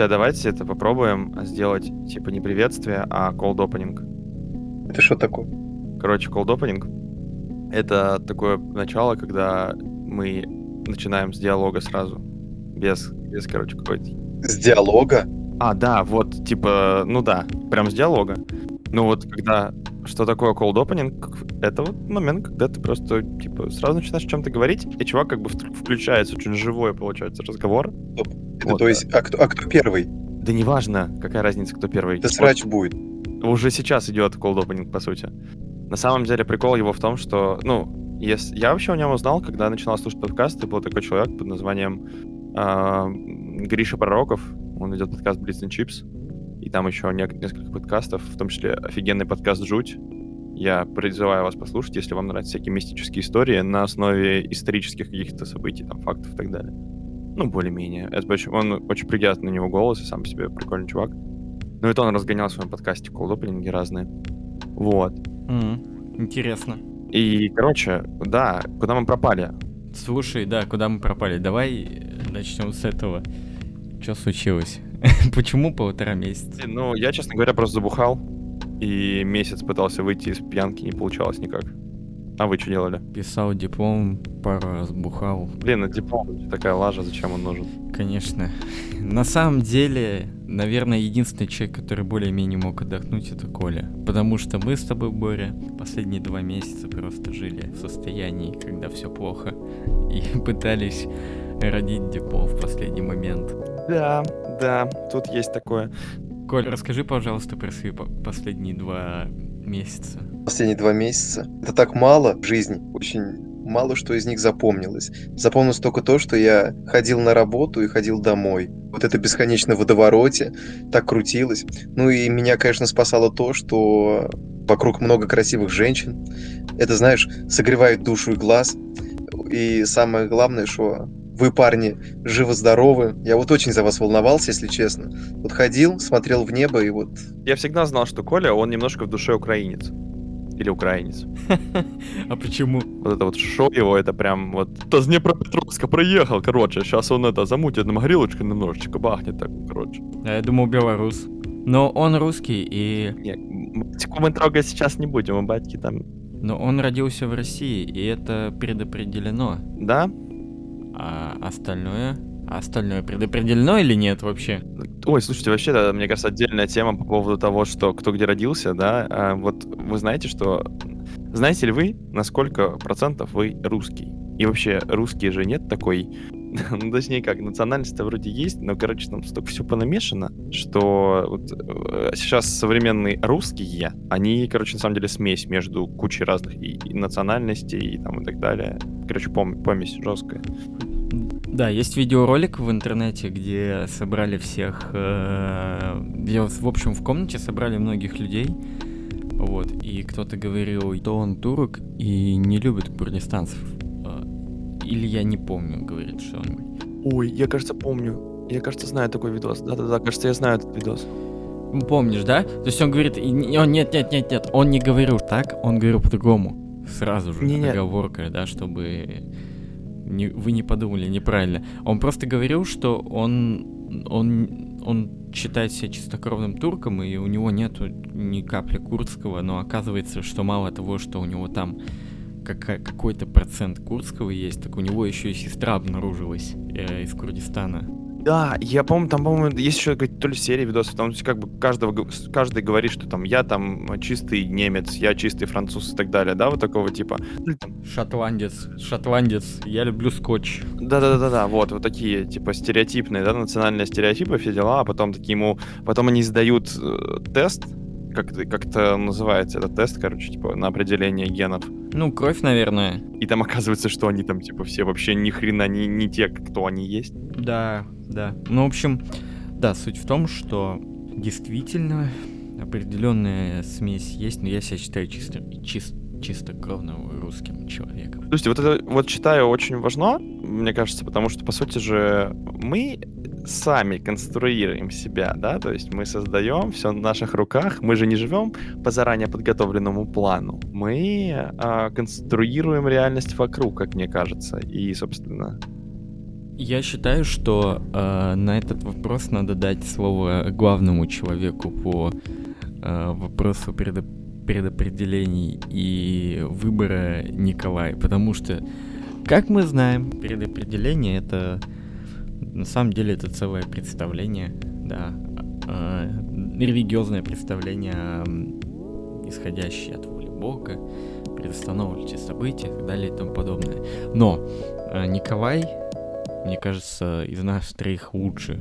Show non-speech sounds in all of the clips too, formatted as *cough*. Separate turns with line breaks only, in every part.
Слушайте, а давайте это попробуем сделать, типа, не приветствие, а cold opening.
Это что такое?
Короче, cold opening — это такое начало, когда мы начинаем с диалога сразу. Без, без короче, какой-то...
С диалога?
А, да, вот, типа, ну да, прям с диалога. Ну вот, когда... Что такое cold opening? Это вот момент, когда ты просто, типа, сразу начинаешь о чем-то говорить, и чувак как бы включается, очень живой получается разговор.
Это вот, то есть, а кто, а кто первый?
Да неважно, какая разница, кто первый.
Да срач будет.
Уже сейчас идет cold opening, по сути. На самом деле прикол его в том, что, ну, если... я вообще о нем узнал, когда начинал слушать подкасты, был такой человек под названием э, Гриша Пророков, он ведет подкаст Blitz and Chips, и там еще несколько подкастов, в том числе офигенный подкаст «Жуть». Я призываю вас послушать, если вам нравятся всякие мистические истории на основе исторических каких-то событий, там, фактов и так далее. Ну, более-менее. Это очень, он очень приятный на него голос, и сам по себе прикольный чувак. Ну, это он разгонял в своем подкасте колдопенинги разные. Вот.
Mm, интересно.
И, короче, да, куда мы пропали?
Слушай, да, куда мы пропали? Давай начнем с этого. Что случилось? *laughs* Почему полтора месяца?
Ну, я, честно говоря, просто забухал. И месяц пытался выйти из пьянки, не получалось никак. А вы что делали?
Писал диплом, пару раз бухал.
Блин, это диплом такая лажа, зачем он нужен?
Конечно. На самом деле, наверное, единственный человек, который более-менее мог отдохнуть, это Коля. Потому что мы с тобой, Боря, последние два месяца просто жили в состоянии, когда все плохо, и *laughs* пытались родить диплом в последний момент.
Да, да, тут есть такое.
Коль, расскажи, пожалуйста, про свои последние два месяца.
Последние два месяца. Это так мало в жизни. Очень мало что из них запомнилось. Запомнилось только то, что я ходил на работу и ходил домой. Вот это бесконечно водовороте, так крутилось. Ну и меня, конечно, спасало то, что вокруг много красивых женщин. Это, знаешь, согревает душу и глаз. И самое главное, что вы, парни, живы-здоровы. Я вот очень за вас волновался, если честно. Вот ходил, смотрел в небо и вот...
Я всегда знал, что Коля, он немножко в душе украинец. Или украинец. *laughs*
А почему?
Вот это вот шоу его, это прям вот... То с Днепропетровска проехал, короче. Сейчас он это замутит на могилочку немножечко, бахнет так, короче.
А я думал, белорус. Но он русский и...
Нет, мы трогать сейчас не будем, у батьки там...
Но он родился в России, и это предопределено.
Да?
А остальное? А остальное предопределено или нет вообще?
Ой, слушайте, вообще, да, мне кажется, отдельная тема по поводу того, что кто где родился, да. А, вот вы знаете, что... Знаете ли вы, на сколько процентов вы русский? И вообще, русские же нет такой... *laughs* ну, точнее как, национальность-то вроде есть, но, короче, там столько все понамешано, что вот э, сейчас современные русские, они, короче, на самом деле смесь между кучей разных и, и национальностей, и там и так далее. Короче, пом помесь жесткая.
Да, есть видеоролик в интернете, где собрали всех, э, где, в общем, в комнате собрали многих людей, вот, и кто-то говорил, что он турок и не любит курдистанцев. Э, или я не помню, говорит что-нибудь.
Ой, я, кажется, помню. Я, кажется, знаю такой видос. Да-да-да, кажется, я знаю этот видос.
Помнишь, да? То есть он говорит, он, нет, нет, нет, нет, он не говорил так, он говорил по-другому. Сразу же, не, оговорка, да, чтобы не, вы не подумали неправильно. Он просто говорил, что он, он, он считает себя чистокровным турком, и у него нету ни капли курдского, но оказывается, что мало того, что у него там какой-то процент курдского есть, так у него еще и сестра обнаружилась э, из Курдистана.
Да, я помню, там, по-моему, есть еще то ли серия видосов, там как бы каждого, каждый говорит, что там я там чистый немец, я чистый француз и так далее, да, вот такого типа.
Шотландец, шотландец, я люблю скотч.
Да-да-да-да, вот, вот такие, типа, стереотипные, да, национальные стереотипы, все дела, а потом такие ему, потом они сдают э, тест, как, как это называется, этот тест, короче, типа, на определение генов.
Ну, кровь, наверное.
И там оказывается, что они там, типа, все вообще ни хрена не, не те, кто они есть.
Да, да. Ну, в общем, да, суть в том, что действительно определенная смесь есть, но я себя считаю чисто, чисто чистокровным русским человеком.
Слушайте, вот это вот считаю очень важно, мне кажется, потому что, по сути же, мы сами конструируем себя, да, то есть мы создаем все в наших руках, мы же не живем по заранее подготовленному плану, мы а, конструируем реальность вокруг, как мне кажется, и, собственно...
Я считаю, что э, на этот вопрос надо дать слово главному человеку по э, вопросу предо предопределений и выбора Николая, потому что, как мы знаем, предопределение это на самом деле это целое представление, да, э, религиозное представление, исходящее от воли Бога, предустановленности событий и так далее и тому подобное. Но э, Николай, мне кажется, из нас троих лучше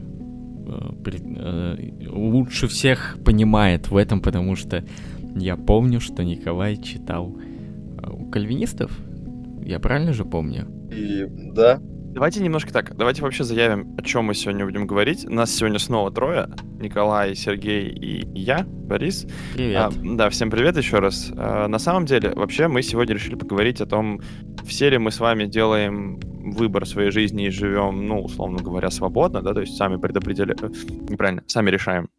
лучше всех понимает в этом, потому что я помню, что Николай читал у кальвинистов. Я правильно же помню?
И да,
Давайте немножко так, давайте вообще заявим, о чем мы сегодня будем говорить. Нас сегодня снова трое. Николай, Сергей и я, Борис.
Привет.
А, да, всем привет еще раз. А, на самом деле, вообще мы сегодня решили поговорить о том, все ли мы с вами делаем выбор своей жизни и живем, ну, условно говоря, свободно, да, то есть сами предопределяем, э, неправильно, сами решаем,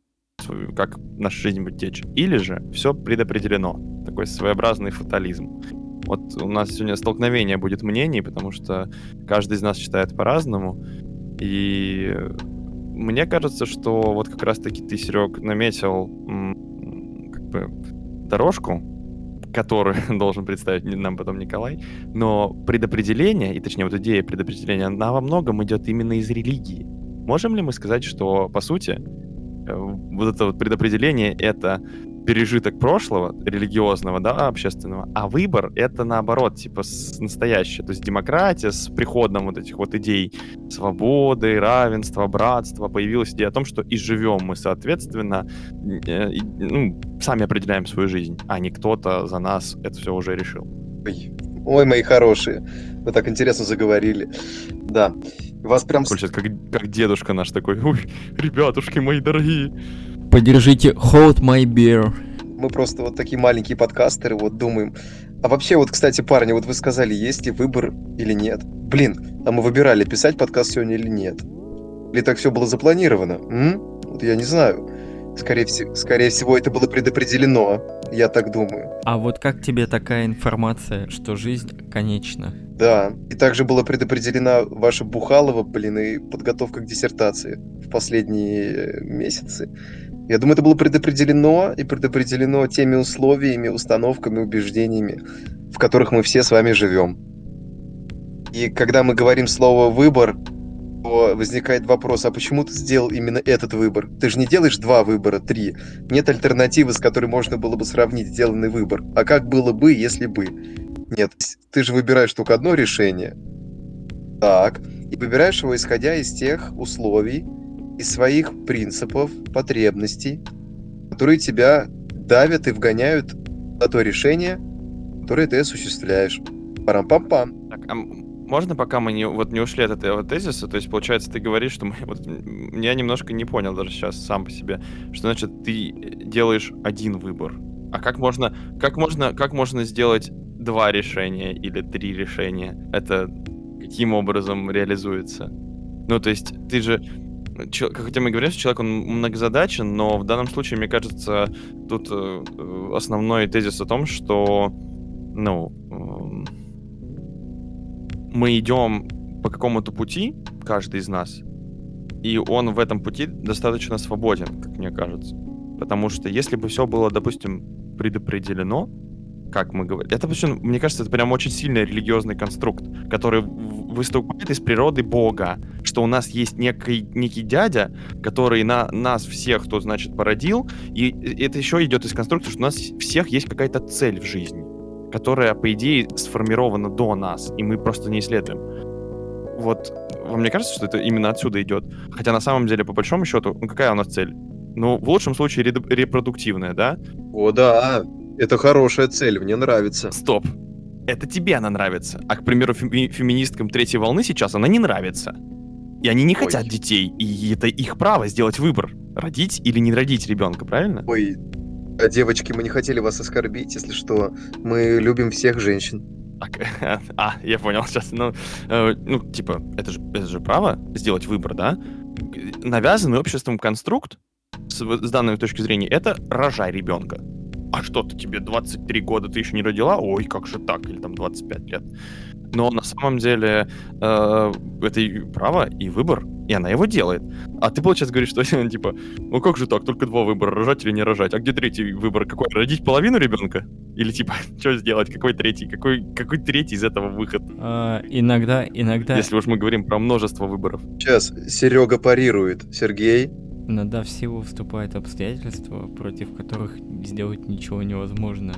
как наша жизнь будет течь. Или же все предопределено. Такой своеобразный фатализм. Вот у нас сегодня столкновение будет мнений, потому что каждый из нас считает по-разному. И мне кажется, что вот как раз-таки ты, Серег, наметил как бы дорожку, которую *laughs* должен представить нам потом Николай, но предопределение, и точнее вот идея предопределения, она во многом идет именно из религии. Можем ли мы сказать, что, по сути, вот это вот предопределение — это пережиток прошлого, религиозного, да, общественного, а выбор — это, наоборот, типа, настоящее, то есть демократия с приходом вот этих вот идей свободы, равенства, братства, появилась идея о том, что и живем мы, соответственно, э, ну, сами определяем свою жизнь, а не кто-то за нас это все уже решил.
Ой, ой мои хорошие, вы так интересно заговорили. Да, вас прям...
Сейчас как, как дедушка наш такой, ой, ребятушки мои дорогие,
Поддержите Hold My Beer.
Мы просто вот такие маленькие подкастеры, вот думаем. А вообще, вот, кстати, парни, вот вы сказали, есть ли выбор или нет. Блин, а мы выбирали, писать подкаст сегодня или нет. Или так все было запланировано? М? Вот я не знаю. Скорее, вс- скорее всего, это было предопределено. Я так думаю.
А вот как тебе такая информация, что жизнь конечна?
Да. И также была предопределена ваша Бухалова, блин, и подготовка к диссертации в последние э, месяцы. Я думаю, это было предопределено и предопределено теми условиями, установками, убеждениями, в которых мы все с вами живем. И когда мы говорим слово «выбор», то возникает вопрос, а почему ты сделал именно этот выбор? Ты же не делаешь два выбора, три. Нет альтернативы, с которой можно было бы сравнить сделанный выбор. А как было бы, если бы? Нет, ты же выбираешь только одно решение. Так, и выбираешь его исходя из тех условий, из своих принципов, потребностей, которые тебя давят и вгоняют на то решение, которое ты осуществляешь. Парам-пам-пам.
Так, а можно, пока мы не, вот не ушли от этого тезиса, то есть, получается, ты говоришь, что мы, вот, я немножко не понял даже сейчас сам по себе, что значит ты делаешь один выбор. А как можно, как можно, как можно сделать два решения или три решения? Это каким образом реализуется? Ну, то есть, ты же хотя мы говорим, что человек, он многозадачен, но в данном случае, мне кажется, тут э, основной тезис о том, что, ну, мы идем по какому-то пути, каждый из нас, и он в этом пути достаточно свободен, как мне кажется. Потому что если бы все было, допустим, предопределено, как мы говорим. Это, мне кажется, это прям очень сильный религиозный конструкт, который выступает из природы Бога, что у нас есть некий, некий дядя, который на нас всех, кто, значит, породил, и это еще идет из конструкции, что у нас всех есть какая-то цель в жизни, которая, по идее, сформирована до нас, и мы просто не исследуем. Вот, вам мне кажется, что это именно отсюда идет? Хотя на самом деле, по большому счету, ну какая у нас цель? Ну, в лучшем случае, репродуктивная, да?
О, да, это хорошая цель, мне нравится.
Стоп. Это тебе она нравится. А, к примеру, феми- феминисткам третьей волны сейчас она не нравится. И они не Ой. хотят детей. И это их право сделать выбор. Родить или не родить ребенка, правильно?
Ой, девочки, мы не хотели вас оскорбить, если что. Мы любим всех женщин.
А, *laughs* а я понял сейчас. Ну, э, ну типа, это же, это же право сделать выбор, да? Навязанный обществом конструкт с, с данной точки зрения это рожай ребенка а что ты тебе 23 года, ты еще не родила? Ой, как же так? Или там 25 лет. Но на самом деле э, это и право, и выбор, и она его делает. А ты, получается, говоришь, что *laughs* типа, ну как же так, только два выбора, рожать или не рожать? А где третий выбор? Какой? Родить половину ребенка? Или типа, *laughs* что сделать? Какой третий? Какой, какой третий из этого выход?
А, иногда, иногда...
Если уж мы говорим про множество выборов.
Сейчас Серега парирует. Сергей?
Иногда в силу вступают обстоятельства, против которых сделать ничего невозможно.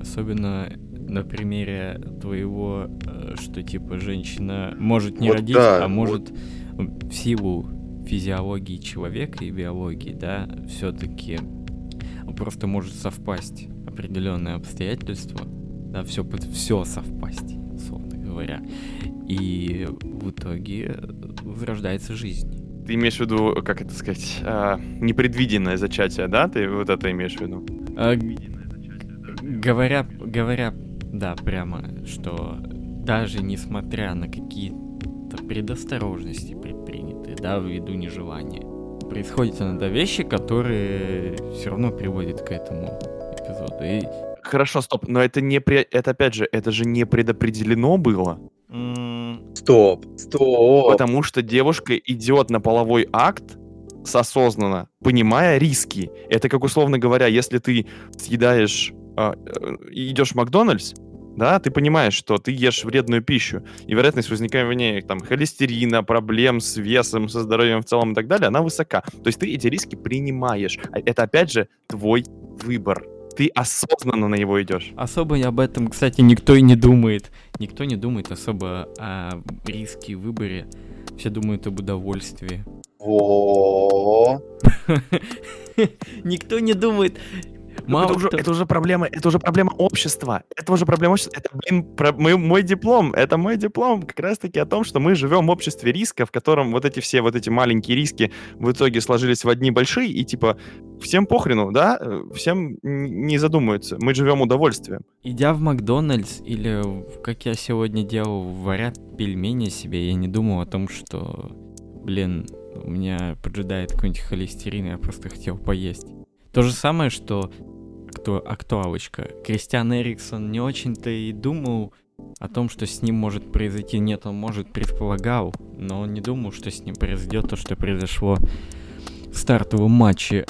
Особенно на примере твоего, э, что типа женщина может не
Вот
родить,
да,
а может в силу физиологии человека и биологии, да, все-таки просто может совпасть определенные обстоятельства, да, все под все совпасть, условно говоря, и в итоге возрождается жизнь.
Ты имеешь в виду, как это сказать, а, непредвиденное зачатие, да? Ты вот это имеешь в виду?
А, говоря, говоря, да, прямо, что даже несмотря на какие-то предосторожности предпринятые, да, ввиду нежелания, происходят иногда вещи, которые все равно приводят к этому эпизоду. И...
Хорошо, стоп, но это не при... это опять же, это же не предопределено было.
Стоп, стоп.
Потому что девушка идет на половой акт осознанно, понимая риски. Это как условно говоря, если ты съедаешь, э, идешь в Макдональдс, да, ты понимаешь, что ты ешь вредную пищу, и вероятность возникновения там холестерина, проблем с весом, со здоровьем в целом и так далее, она высока. То есть ты эти риски принимаешь. А Это опять же твой выбор. Ты осознанно на него идешь.
Особо об этом, кстати, никто и не думает. Никто не думает особо о риске и выборе. Все думают об удовольствии.
Во. *laughs*
Никто не думает.
Мало это, уже, это уже проблема, это уже проблема общества. Это уже проблема общества. Это, блин, про, мой, мой диплом. Это мой диплом как раз-таки о том, что мы живем в обществе риска, в котором вот эти все вот эти маленькие риски в итоге сложились в одни большие, и типа всем похрену, да? Всем не задумываются. Мы живем удовольствием.
Идя в Макдональдс или, как я сегодня делал, варят пельмени себе, я не думал о том, что, блин, у меня поджидает какой-нибудь холестерин, я просто хотел поесть. То же самое, что акту актуалочка. Кристиан Эриксон не очень-то и думал о том, что с ним может произойти. Нет, он, может, предполагал, но он не думал, что с ним произойдет то, что произошло в стартовом матче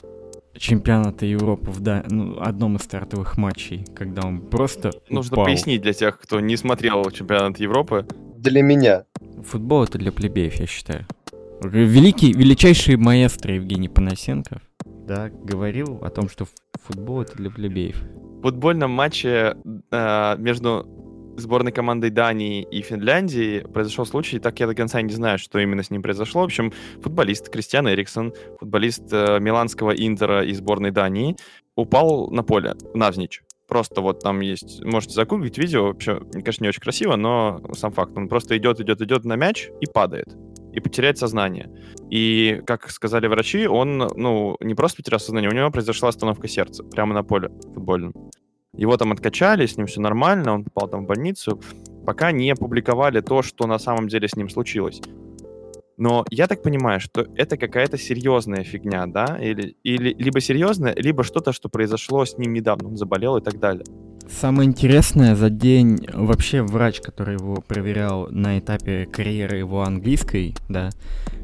чемпионата Европы в да, ну, одном из стартовых матчей, когда он просто
Нужно
упал.
пояснить для тех, кто не смотрел чемпионат Европы.
Для меня.
Футбол это для плебеев, я считаю. Великий, величайший маэстро Евгений Панасенков да, говорил о том, что футбол это для плебеев.
В футбольном матче э, между сборной командой Дании и Финляндии произошел случай, так я до конца не знаю, что именно с ним произошло. В общем, футболист Кристиан Эриксон, футболист э, Миланского Интера и сборной Дании, упал на поле, навзничь. Просто вот там есть, можете загуглить видео, вообще, конечно, не очень красиво, но сам факт, он просто идет, идет, идет на мяч и падает и потеряет сознание. И, как сказали врачи, он, ну, не просто потерял сознание, у него произошла остановка сердца прямо на поле футбольном. Его там откачали, с ним все нормально, он попал там в больницу, пока не опубликовали то, что на самом деле с ним случилось. Но я так понимаю, что это какая-то серьезная фигня, да? Или, или либо серьезная, либо что-то, что произошло с ним недавно, он заболел и так далее.
Самое интересное, за день вообще врач, который его проверял на этапе карьеры его английской, да,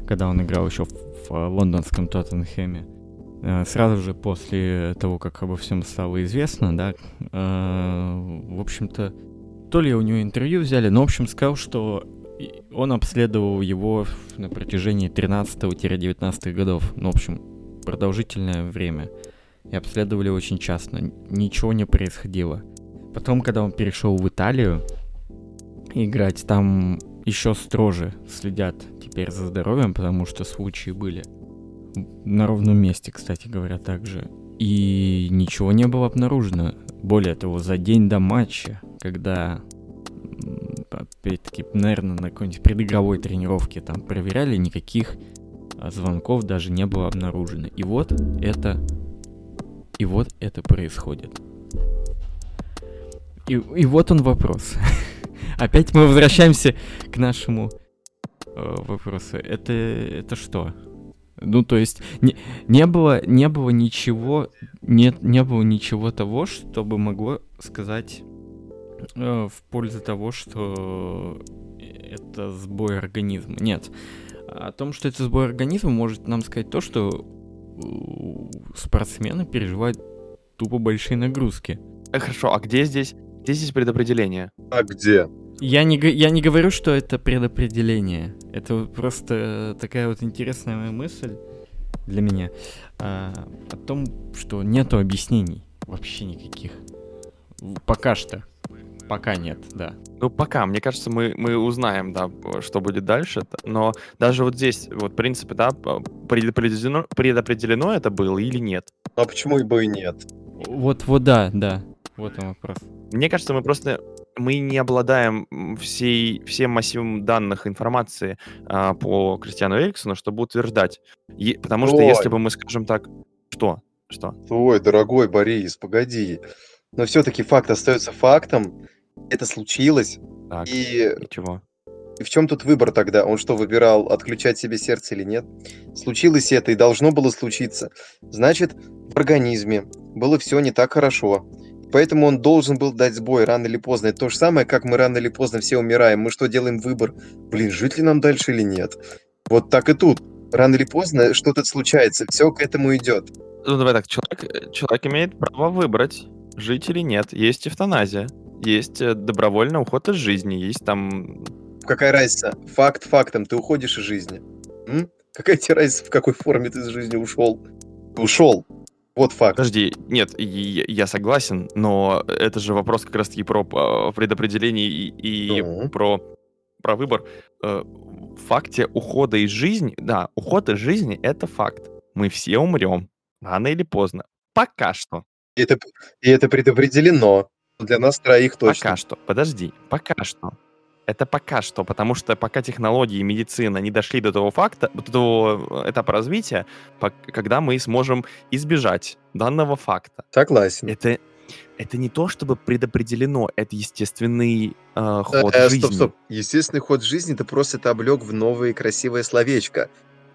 когда он играл еще в, в лондонском Тоттенхэме, э, сразу же после того, как обо всем стало известно, да, э, в общем-то, то ли у него интервью взяли, но, в общем, сказал, что он обследовал его на протяжении 13-19 годов, ну, в общем, продолжительное время. И обследовали очень часто, ничего не происходило. Потом, когда он перешел в Италию играть, там еще строже следят теперь за здоровьем, потому что случаи были на ровном месте, кстати говоря, также. И ничего не было обнаружено. Более того, за день до матча, когда опять-таки, наверное, на какой-нибудь предыгровой тренировке там проверяли, никаких а, звонков даже не было обнаружено. И вот это, и вот это происходит. И, и вот он вопрос. *laughs* Опять мы возвращаемся к нашему э, вопросу. Это, это что? Ну, то есть, не, не, было, не было ничего, нет, не было ничего того, чтобы могло сказать Э, в пользу того, что это сбой организма. Нет. О том, что это сбой организма, может нам сказать то, что спортсмены переживают тупо большие нагрузки.
Хорошо, а где здесь, где здесь предопределение?
А где?
Я не, я не говорю, что это предопределение. Это просто такая вот интересная мысль для меня а, о том, что нету объяснений вообще никаких. Пока что. Пока нет, да.
Ну, пока. Мне кажется, мы, мы узнаем, да, что будет дальше. Но даже вот здесь, вот, в принципе, да, предопределено, предопределено это было или нет?
А почему бы и нет?
Вот, вот, да, да. Вот он вопрос.
Мне кажется, мы просто мы не обладаем всей, всем массивом данных информации а, по Кристиану Эриксону, чтобы утверждать. И, потому что если бы мы, скажем так, что? Что?
Ой, дорогой Борис, погоди. Но все-таки факт остается фактом. Это случилось.
Так, и... и чего?
И в чем тут выбор тогда? Он что, выбирал, отключать себе сердце или нет? Случилось это и должно было случиться. Значит, в организме было все не так хорошо. Поэтому он должен был дать сбой рано или поздно. Это то же самое, как мы рано или поздно все умираем. Мы что, делаем выбор? Блин, жить ли нам дальше или нет? Вот так и тут. Рано или поздно что-то случается. Все к этому идет.
Ну, давай так. Человек, человек имеет право выбрать, жить или нет. Есть эвтаназия. Есть э, добровольный уход из жизни. Есть там...
Какая разница? Факт фактом. Ты уходишь из жизни. М? Какая тебе разница, в какой форме ты из жизни ушел? Ты ушел. Вот факт.
Подожди, нет, я, я согласен, но это же вопрос как раз-таки про а, предопределение и, и ну. про, про выбор. Э, в факте ухода из жизни, да, уход из жизни — это факт. Мы все умрем, рано или поздно. Пока что.
И это, и это предопределено. Для нас троих точно.
Пока что, подожди, пока что. Это пока что, потому что пока технологии и медицина не дошли до того факта, до того этапа развития, когда мы сможем избежать данного факта.
Согласен.
Это, это не то, чтобы предопределено, это естественный э, ход э, жизни. Стоп, стоп.
Естественный ход жизни, ты просто это облег в новое красивое словечко.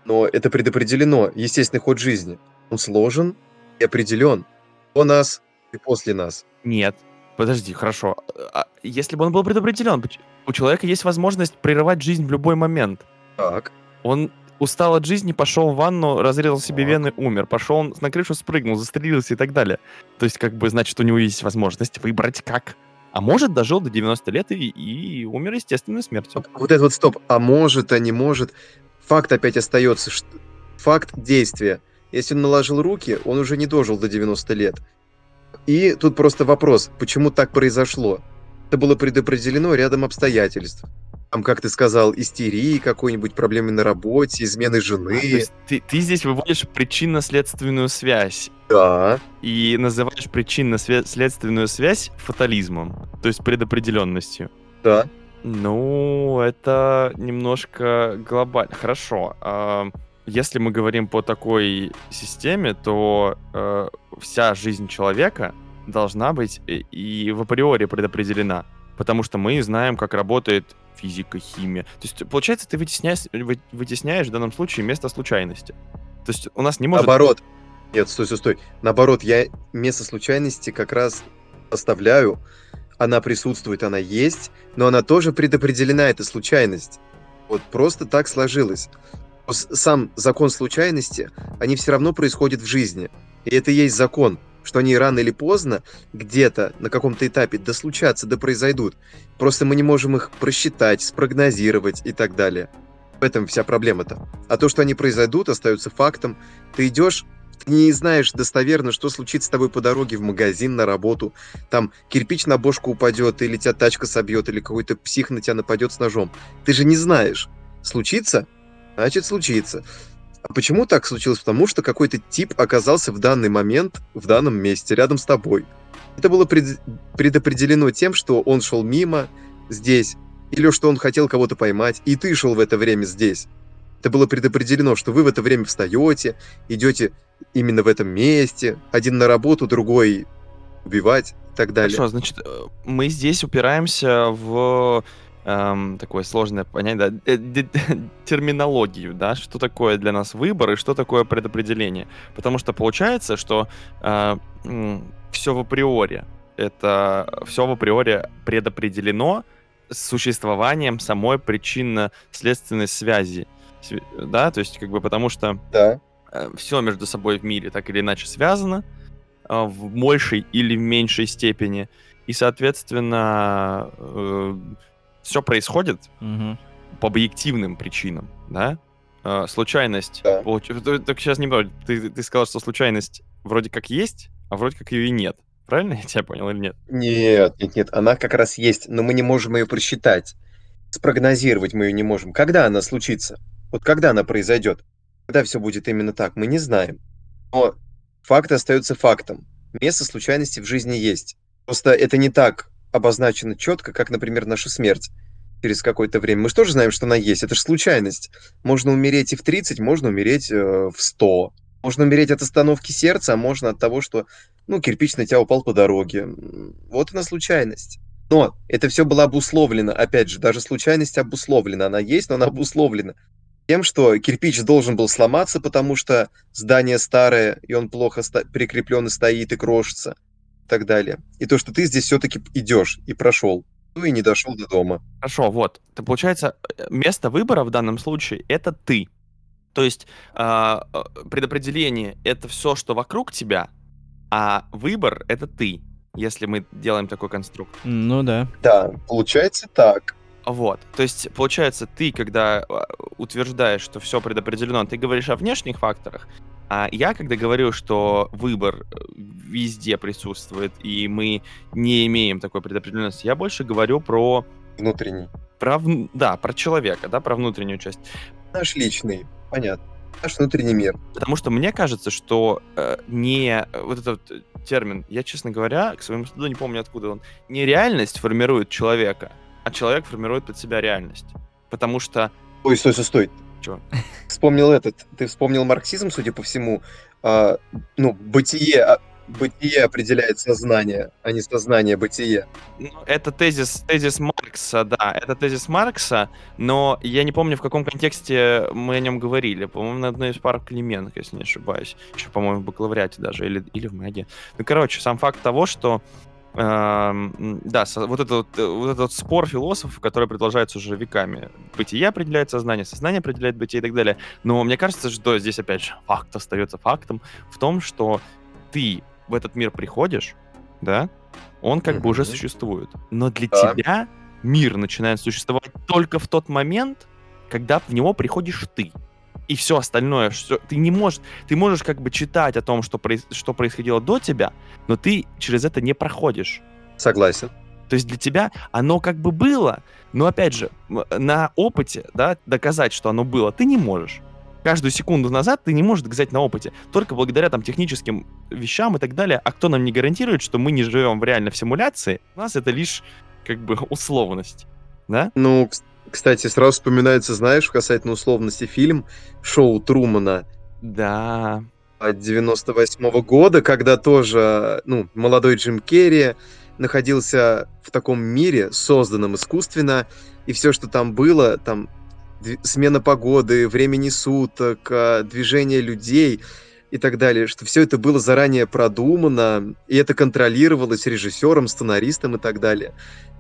Но это предопределено, естественный ход жизни. Он сложен и определен. По нас и после нас.
Нет, Подожди, хорошо. А если бы он был предопределен, у человека есть возможность прерывать жизнь в любой момент.
Так.
Он устал от жизни, пошел в ванну, разрезал себе так. вены, умер. Пошел он на крышу, спрыгнул, застрелился и так далее. То есть, как бы, значит, у него есть возможность выбрать как. А может, дожил до 90 лет и, и умер естественной смертью.
Вот это вот стоп. А может, а не может. Факт опять остается. Факт действия. Если он наложил руки, он уже не дожил до 90 лет. И тут просто вопрос, почему так произошло? Это было предопределено рядом обстоятельств. Там, как ты сказал, истерии, какой-нибудь проблемы на работе, измены жены. А, то есть
ты, ты здесь выводишь причинно-следственную связь.
Да.
И называешь причинно-следственную связь фатализмом, то есть предопределенностью.
Да.
Ну, это немножко глобально. Хорошо. А если мы говорим по такой системе, то э, вся жизнь человека должна быть и, и в априори предопределена, потому что мы знаем, как работает физика, химия. То есть, получается, ты вытесняешь, вытесняешь в данном случае место случайности. То есть у нас не может...
Наоборот. Нет, стой, стой, стой. Наоборот, я место случайности как раз оставляю. Она присутствует, она есть, но она тоже предопределена, эта случайность. Вот просто так сложилось сам закон случайности, они все равно происходят в жизни. И это и есть закон, что они рано или поздно, где-то, на каком-то этапе, да случатся, да произойдут. Просто мы не можем их просчитать, спрогнозировать и так далее. В этом вся проблема-то. А то, что они произойдут, остается фактом. Ты идешь, ты не знаешь достоверно, что случится с тобой по дороге в магазин, на работу. Там кирпич на бошку упадет, или тебя тачка собьет, или какой-то псих на тебя нападет с ножом. Ты же не знаешь. Случится? значит случится. А почему так случилось? Потому что какой-то тип оказался в данный момент в данном месте, рядом с тобой. Это было пред... предопределено тем, что он шел мимо здесь, или что он хотел кого-то поймать, и ты шел в это время здесь. Это было предопределено, что вы в это время встаете, идете именно в этом месте, один на работу, другой убивать и так далее.
Хорошо, значит, э, мы здесь упираемся в эм, такое сложное понятие, да, э, *laughs* терминологию, да, что такое для нас выбор и что такое предопределение. Потому что получается, что э, все в априори. это все в априори предопределено существованием самой причинно-следственной связи. Да, то есть, как бы потому что
Да.
э, все между собой в мире так или иначе связано э, в большей или в меньшей степени. И, соответственно, все происходит
Мгм.
по объективным причинам, да? Э, случайность.
Да.
получ- т- Так сейчас не понял. Ты, ты сказал, что случайность вроде как есть, а вроде как ее и нет. Правильно я тебя понял или нет?
Нет, нет, нет, она как раз есть, но мы не можем ее просчитать. Спрогнозировать мы ее не можем. Когда она случится? Вот когда она произойдет? Когда все будет именно так, мы не знаем. Но факт остается фактом. Место случайности в жизни есть. Просто это не так обозначено четко, как, например, наша смерть через какое-то время. Мы же тоже знаем, что она есть. Это же случайность. Можно умереть и в 30, можно умереть э, в 100. Можно умереть от остановки сердца, а можно от того, что ну, кирпич на тебя упал по дороге. Вот она случайность. Но это все было обусловлено, опять же, даже случайность обусловлена. Она есть, но она обусловлена тем, что кирпич должен был сломаться, потому что здание старое, и он плохо прикреплен и стоит, и крошится, и так далее. И то, что ты здесь все-таки идешь и прошел, ну и не дошел до дома.
Хорошо, вот. Это получается, место выбора в данном случае это ты. То есть э, предопределение это все, что вокруг тебя, а выбор это ты, если мы делаем такой конструкт.
Ну да.
Да, получается так.
Вот. То есть, получается, ты, когда а, утверждаешь, что все предопределено, ты говоришь о внешних факторах, а я, когда говорю, что выбор э, везде присутствует, и мы не имеем такой предопределенности, я больше говорю про,
Внутренний.
про да, про человека, да, про внутреннюю часть.
Наш личный, понятно. Наш внутренний мир.
Потому что мне кажется, что э, не э, вот этот термин, я, честно говоря, к своему стыду не помню, откуда он, не реальность формирует человека, а человек формирует под себя реальность. Потому что
Ой, стой, стой, стой.
Чё?
Вспомнил этот. Ты вспомнил марксизм, судя по всему. А, ну, бытие, а, бытие определяет сознание, а не сознание бытие.
Ну, это тезис, тезис Маркса, да, это тезис Маркса, но я не помню, в каком контексте мы о нем говорили. По-моему, на одной из пар Клименко, если не ошибаюсь. Еще, по-моему, в бакалавриате даже, или, или в МЭГе. Ну, короче, сам факт того, что да, со- вот, этот, вот, э, вот этот спор философов, который продолжается уже веками. Бытие определяет сознание, сознание определяет бытие и так далее. Но мне кажется, что здесь, опять же, факт остается фактом в том, что ты в этот мир приходишь, да, он как бы уже существует. Но для
Да.
тебя мир начинает существовать только в тот момент, когда в него приходишь ты. И все остальное, что ты не можешь, ты можешь как бы читать о том, что, проис- что происходило до тебя, но ты через это не проходишь.
Согласен.
То есть для тебя оно как бы было, но опять же, на опыте, да, доказать, что оно было, ты не можешь. Каждую секунду назад ты не можешь доказать на опыте. Только благодаря там техническим вещам и так далее. А кто нам не гарантирует, что мы не живем в реально в симуляции? У нас это лишь как бы условность. Да?
Ну, кстати, сразу вспоминается, знаешь, касательно условности фильм «Шоу Трумана»
Да.
от 98 года, когда тоже, ну, молодой Джим Керри находился в таком мире, созданном искусственно, и все, что там было, там смена погоды, времени суток, а, движение людей и так далее, что все это было заранее продумано, и это контролировалось режиссером, сценаристом и так далее.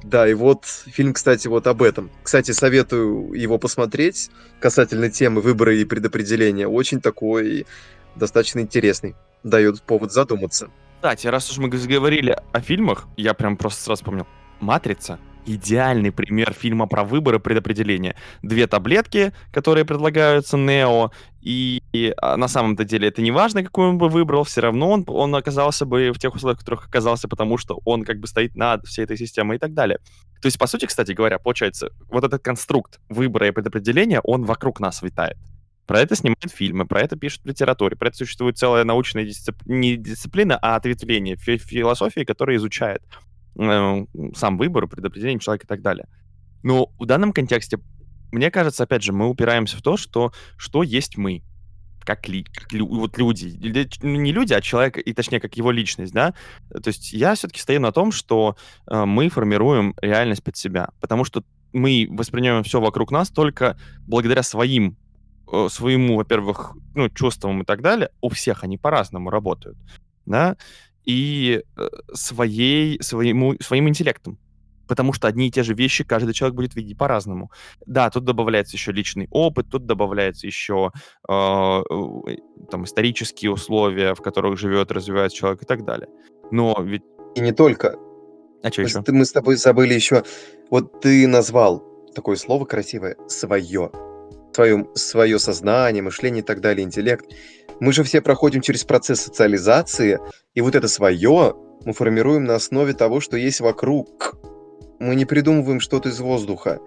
Да, и вот фильм, кстати, вот об этом. Кстати, советую его посмотреть касательно темы выбора и предопределения. Очень такой достаточно интересный. Дает повод задуматься.
Кстати, раз уж мы говорили о фильмах, я прям просто сразу вспомнил. «Матрица» — идеальный пример фильма про выборы предопределения. Две таблетки, которые предлагаются Нео, и, а, на самом-то деле это не важно, какую он бы выбрал, все равно он, он оказался бы в тех условиях, в которых оказался, потому что он как бы стоит над всей этой системой и так далее. То есть, по сути, кстати говоря, получается, вот этот конструкт выбора и предопределения, он вокруг нас витает. Про это снимают фильмы, про это пишут в литературе, про это существует целая научная дисцип... не дисциплина, а ответвление фи- философии, которая изучает э, сам выбор, предопределение человека и так далее. Но в данном контексте, мне кажется, опять же, мы упираемся в то, что, что есть мы, как, ли, как лю- вот люди. Ну, не люди, а человек, и точнее, как его личность, да. То есть я все-таки стою на том, что э, мы формируем реальность под себя, потому что мы воспринимаем все вокруг нас только благодаря своим э, своему, во-первых, ну, чувствам и так далее, у всех они по-разному работают, да, и э, своей, своему, своим интеллектом. Потому что одни и те же вещи каждый человек будет видеть по-разному. Да, тут добавляется еще личный опыт, тут добавляется еще э, э, там исторические условия, в которых живет, развивается человек и так далее. Но ведь...
И не только.
А что еще?
Мы с тобой забыли еще... Вот ты назвал такое слово красивое «свое». Свое, свое сознание, мышление и так далее, интеллект. Мы же все проходим через процесс социализации, и вот это свое мы формируем на основе того, что есть вокруг. Мы не придумываем что-то из воздуха.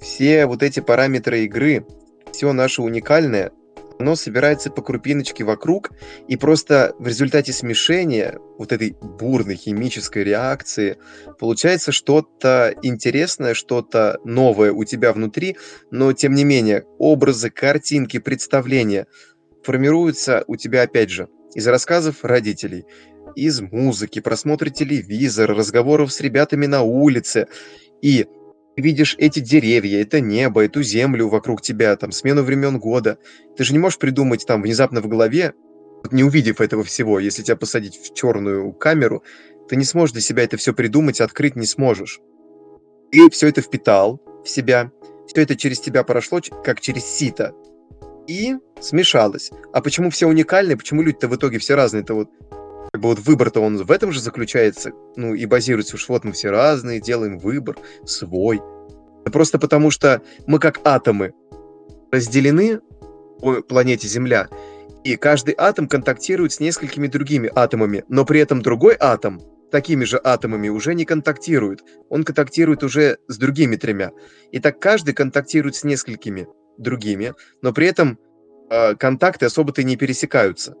Все вот эти параметры игры, все наше уникальное, оно собирается по крупиночке вокруг, и просто в результате смешения вот этой бурной химической реакции получается что-то интересное, что-то новое у тебя внутри, но тем не менее образы, картинки, представления – формируется у тебя, опять же, из рассказов родителей, из музыки, просмотра телевизора, разговоров с ребятами на улице. И видишь эти деревья, это небо, эту землю вокруг тебя, там, смену времен года. Ты же не можешь придумать там внезапно в голове, не увидев этого всего, если тебя посадить в черную камеру, ты не сможешь для себя это все придумать, открыть не сможешь. Ты все это впитал в себя, все это через тебя прошло, как через сито и смешалось. А почему все уникальные, почему люди-то в итоге все разные-то вот как бы вот выбор-то он в этом же заключается, ну и базируется уж вот мы все разные, делаем выбор свой. Просто потому что мы как атомы разделены по планете Земля, и каждый атом контактирует с несколькими другими атомами, но при этом другой атом такими же атомами уже не контактирует. Он контактирует уже с другими тремя. И так каждый контактирует с несколькими другими, но при этом э, контакты особо-то не пересекаются.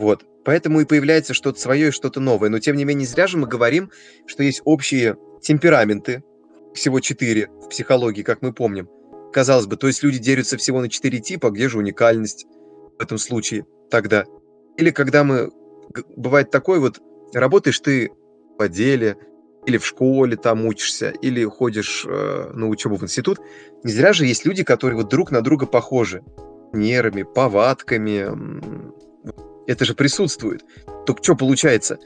Вот. Поэтому и появляется что-то свое и что-то новое. Но тем не менее, зря же мы говорим, что есть общие темпераменты, всего четыре в психологии, как мы помним. Казалось бы, то есть люди делятся всего на четыре типа, где же уникальность в этом случае тогда? Или когда мы... Бывает такое вот, работаешь ты в отделе, или в школе там учишься, или ходишь э, на учебу в институт, не зря же есть люди, которые вот друг на друга похожи. Нервами, повадками. Это же присутствует. Только что получается?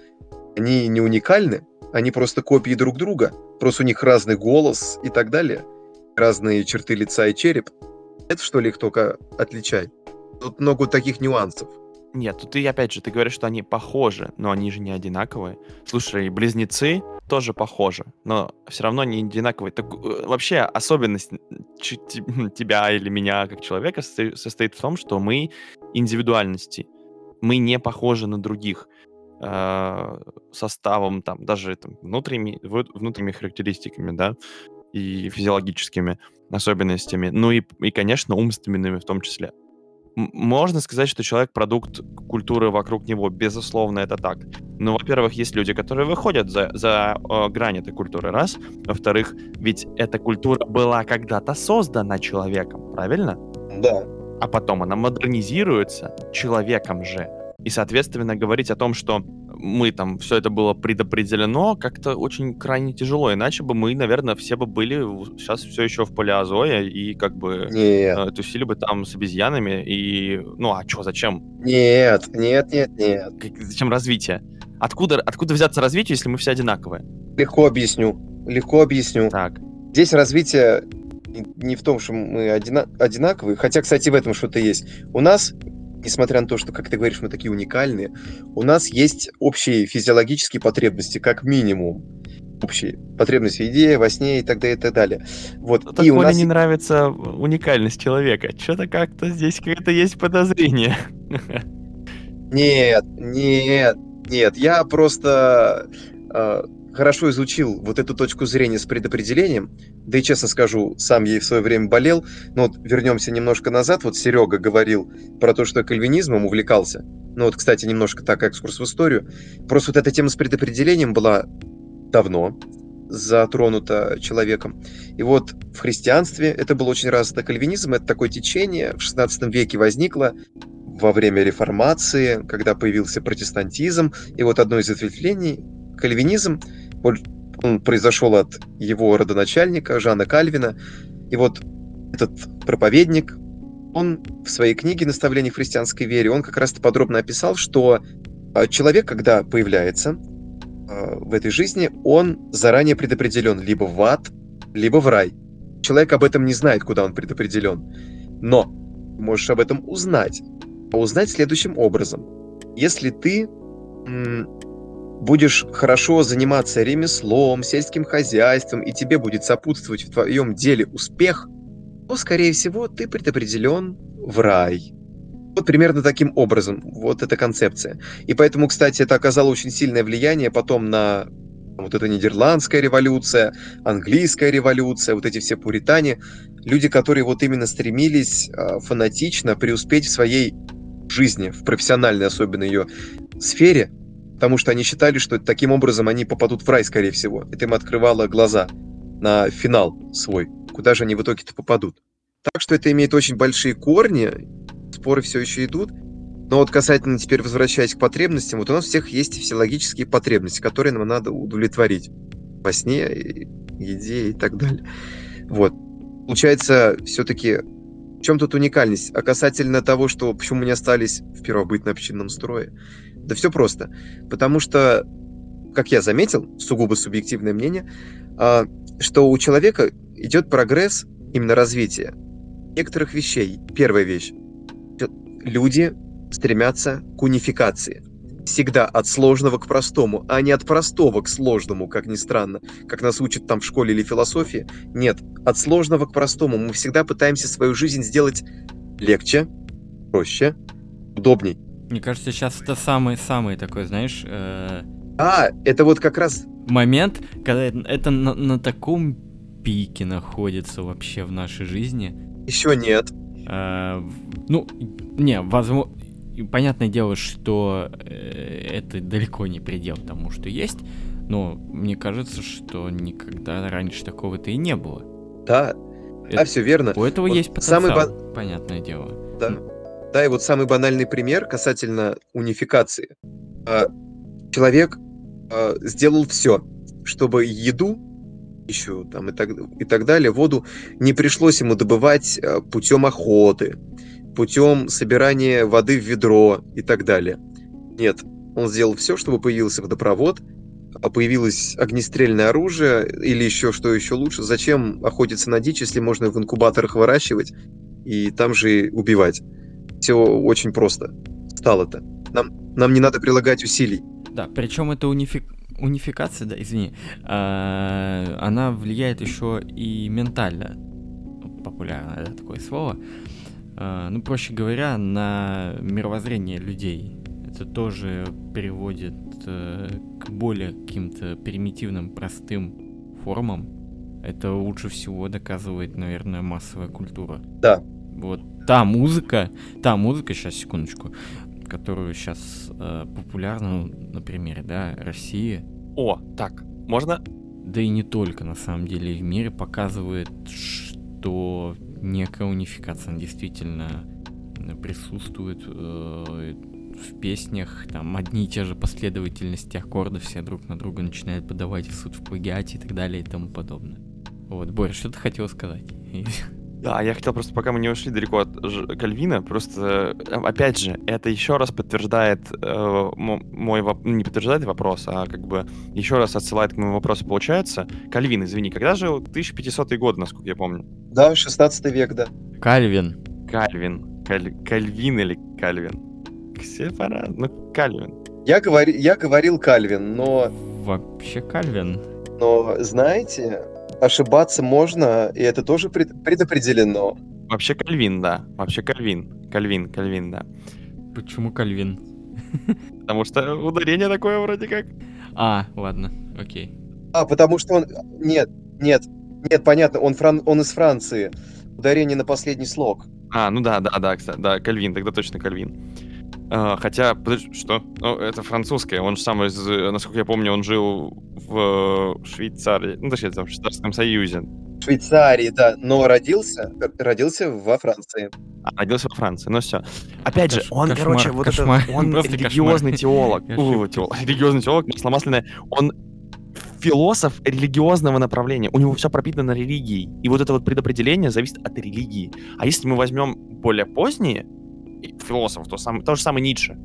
Они не уникальны, они просто копии друг друга. Просто у них разный голос и так далее. Разные черты лица и череп. Это что ли их только отличает? Тут много таких нюансов.
Нет, тут ты опять же, ты говоришь, что они похожи, но они же не одинаковые. Слушай, близнецы тоже похожи, но все равно не одинаковые. Так, э, вообще особенность *laughs* тебя или меня как человека состоит в том, что мы индивидуальности. Мы не похожи на других э, составом, там, даже там, внутренними, внутренними характеристиками, да, и физиологическими особенностями, ну и, и, конечно, умственными в том числе можно сказать, что человек продукт культуры вокруг него, безусловно, это так. Но, во-первых, есть люди, которые выходят за, за э, грань этой культуры, раз. Во-вторых, ведь эта культура была когда-то создана человеком, правильно?
Да.
А потом она модернизируется человеком же. И, соответственно, говорить о том, что мы там, все это было предопределено, как-то очень крайне тяжело. Иначе бы мы, наверное, все бы были сейчас все еще в палеозое и как бы э, тусили бы там с обезьянами. И, ну, а что, зачем?
Нет, нет, нет, нет.
Как, зачем развитие? Откуда, откуда взяться развитие, если мы все одинаковые?
Легко объясню. Легко объясню.
Так.
Здесь развитие не в том, что мы одина... одинаковые, хотя, кстати, в этом что-то есть. У нас несмотря на то, что, как ты говоришь, мы такие уникальные, у нас есть общие физиологические потребности, как минимум. Общие потребности в еде, во сне и так далее, и так далее. Вот.
Ну, и у нас не нравится уникальность человека. Что-то как-то здесь какое-то есть подозрение.
Нет, нет, нет. Я просто э, хорошо изучил вот эту точку зрения с предопределением, да и честно скажу, сам ей в свое время болел, но вот вернемся немножко назад, вот Серега говорил про то, что кальвинизмом увлекался, ну вот, кстати, немножко так экскурс в историю, просто вот эта тема с предопределением была давно затронута человеком. И вот в христианстве это было очень развито. Кальвинизм — это такое течение, в 16 веке возникло во время реформации, когда появился протестантизм, и вот одно из ответвлений — кальвинизм — он произошел от его родоначальника Жана Кальвина. И вот этот проповедник, он в своей книге «Наставление в христианской вере», он как раз-то подробно описал, что А человек, когда появляется э, в этой жизни, он заранее предопределен либо в ад, либо в рай. Человек об этом не знает, куда он предопределен. Но можешь об этом узнать. А узнать следующим образом. Если ты будешь хорошо заниматься ремеслом, сельским хозяйством, и тебе будет сопутствовать в твоем деле успех, то, скорее всего, ты предопределен в рай. Вот примерно таким образом, вот эта концепция. И поэтому, кстати, это оказало очень сильное влияние потом на вот эта нидерландская революция, английская революция, вот эти все пуритане, люди, которые вот именно стремились э, фанатично преуспеть в своей жизни, в профессиональной особенно ее сфере, потому что они считали, что таким образом они попадут в рай, скорее всего. Это им открывало глаза на финал свой, куда же они в итоге-то попадут. Так что это имеет очень большие корни, споры все еще идут. Но вот касательно теперь возвращаясь к потребностям, вот у нас всех есть физиологические потребности, которые нам надо удовлетворить во сне, еде и так далее. Вот. Получается, все-таки в чем тут уникальность? А касательно того, что почему мы не остались в первобытно-общинном строе, да все просто. Потому что, как я заметил, сугубо субъективное мнение, а, что у человека идет прогресс, именно развитие некоторых вещей. Первая вещь. Люди стремятся к унификации. Всегда от сложного к простому, а не от простого к сложному, как ни странно, как нас учат там в школе или философии. Нет, от сложного к простому. Мы всегда пытаемся свою жизнь сделать легче, проще, удобней.
Мне кажется, сейчас это самый-самый такой, знаешь... Э...
А, это вот как раз...
Момент, когда это на, на таком пике находится вообще в нашей жизни.
Еще нет.
Э, ну, не, возможно... Понятное дело, что э, это далеко не предел тому, что есть, но мне кажется, что никогда раньше такого-то и не было.
Да, это, а все верно.
У этого вот есть потенциал, самый понятное дело.
Да. Да, и вот самый банальный пример касательно унификации. А, человек а, сделал все, чтобы еду, еще там и так, и так далее, воду не пришлось ему добывать а, путем охоты, путем собирания воды в ведро и так далее. Нет, он сделал все, чтобы появился водопровод, появилось огнестрельное оружие или еще что еще лучше. Зачем охотиться на дичь, если можно в инкубаторах выращивать и там же убивать? Все очень просто стало-то. Нам, нам не надо прилагать усилий.
Да, причем это унифи... унификация, да, извини, а, она влияет еще и ментально. Популярное да, такое слово. А, ну, проще говоря, на мировоззрение людей. Это тоже переводит э, к более каким-то примитивным, простым формам. Это лучше всего доказывает, наверное, массовая культура.
Да.
Вот та музыка, та музыка, сейчас, секундочку, которую сейчас э, популярна, ну, например, да, России.
О, так, можно?
Да и не только, на самом деле, в мире показывает, что некая унификация действительно присутствует э, в песнях, там одни и те же последовательности аккордов все друг на друга начинают подавать в суд в плагиате и так далее и тому подобное. Вот, Боря, что ты хотел сказать?
Да, я хотел просто, пока мы не ушли далеко от Кальвина, просто, э, опять же, это еще раз подтверждает э, мой вопрос, не подтверждает вопрос, а как бы еще раз отсылает к моему вопросу, получается. Кальвин, извини, когда жил 1500 год, насколько я помню?
Да, 16 век, да.
Кальвин.
Кальвин. Каль... Кальвин или Кальвин? Все пора, ну, Кальвин.
Я, говори... я говорил Кальвин, но...
Вообще Кальвин.
Но, знаете, ошибаться можно, и это тоже пред, предопределено.
Вообще Кальвин, да. Вообще Кальвин. Кальвин, Кальвин, да.
Почему Кальвин?
Потому что ударение такое вроде как.
А, ладно, окей.
А, потому что он... Нет, нет, нет, понятно, он, фран... он из Франции. Ударение на последний слог.
А, ну да, да, да, кстати, да, Кальвин, тогда точно Кальвин. А, хотя, подожди, что? Ну, это французское. Он же сам, из, насколько я помню, он жил в Швейцарии, ну, точнее, там, в Швейцарском Союзе.
Швейцарии, да, но родился, родился во Франции.
А, родился во Франции, ну все. Опять Кош, же, он, кошмар, короче, вот кошмар, это, он религиозный кошмар. теолог. У, теолог. Религиозный теолог, масломасляное. Он философ религиозного направления. У него все пропитано религией. И вот это вот предопределение зависит от религии. А если мы возьмем более поздние философов, то, сам, то же самое Ницше.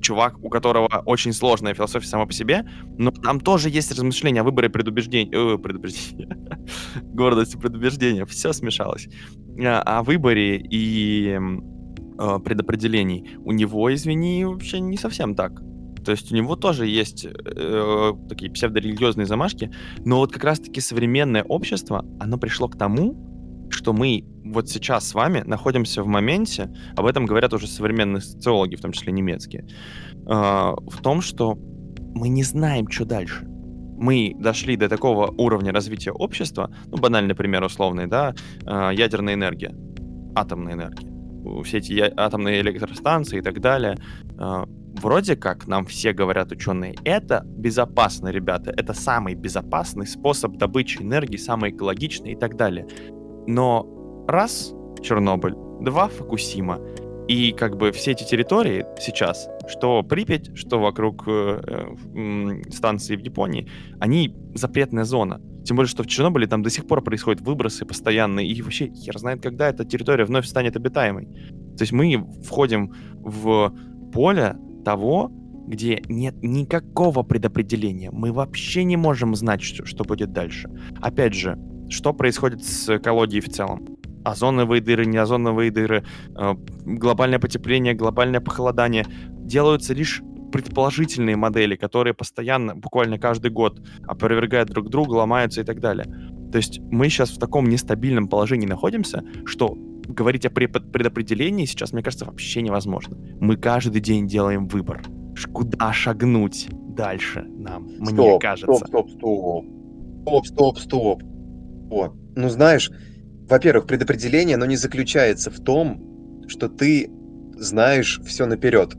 чувак, у которого очень сложная философия сама по себе, но там тоже есть размышления о выборе предубеждения, э, предубеждения, *laughs* гордости предубеждения, все смешалось, а, о выборе и э, предопределений. У него, извини, вообще не совсем так. То есть у него тоже есть э, такие псевдорелигиозные замашки, но вот как раз-таки современное общество, оно пришло к тому, что мы вот сейчас с вами находимся в моменте, об этом говорят уже современные социологи, в том числе немецкие, э, в том, что мы не знаем, что дальше. Мы дошли до такого уровня развития общества, ну, банальный пример условный, да, э, ядерная энергия, атомная энергия, все эти атомные электростанции и так далее. Э, вроде как нам все говорят ученые, это безопасно, ребята, это самый безопасный способ добычи энергии, самый экологичный и так далее. Но раз Чернобыль, два Фукусима, и как бы все эти территории сейчас, что Припять, что вокруг э, э, станции в Японии, они запретная зона. Тем более, что в Чернобыле там до сих пор происходят выбросы постоянные, и вообще хер знает, когда эта территория вновь станет обитаемой. То есть мы входим в поле того, где нет никакого предопределения. Мы вообще не можем знать, что, что будет дальше. Опять же, что происходит с экологией в целом? Озоновые дыры, не озоновые дыры, э, глобальное потепление, глобальное похолодание делаются лишь предположительные модели, которые постоянно, буквально каждый год опровергают друг друга, ломаются и так далее. То есть мы сейчас в таком нестабильном положении находимся, что говорить о предопределении сейчас, мне кажется, вообще невозможно. Мы каждый день делаем выбор. Куда шагнуть дальше нам, стоп, мне кажется.
Стоп, стоп, стоп. Стоп, стоп, стоп. Вот. Ну, знаешь, во-первых, предопределение, оно не заключается в том, что ты знаешь все наперед.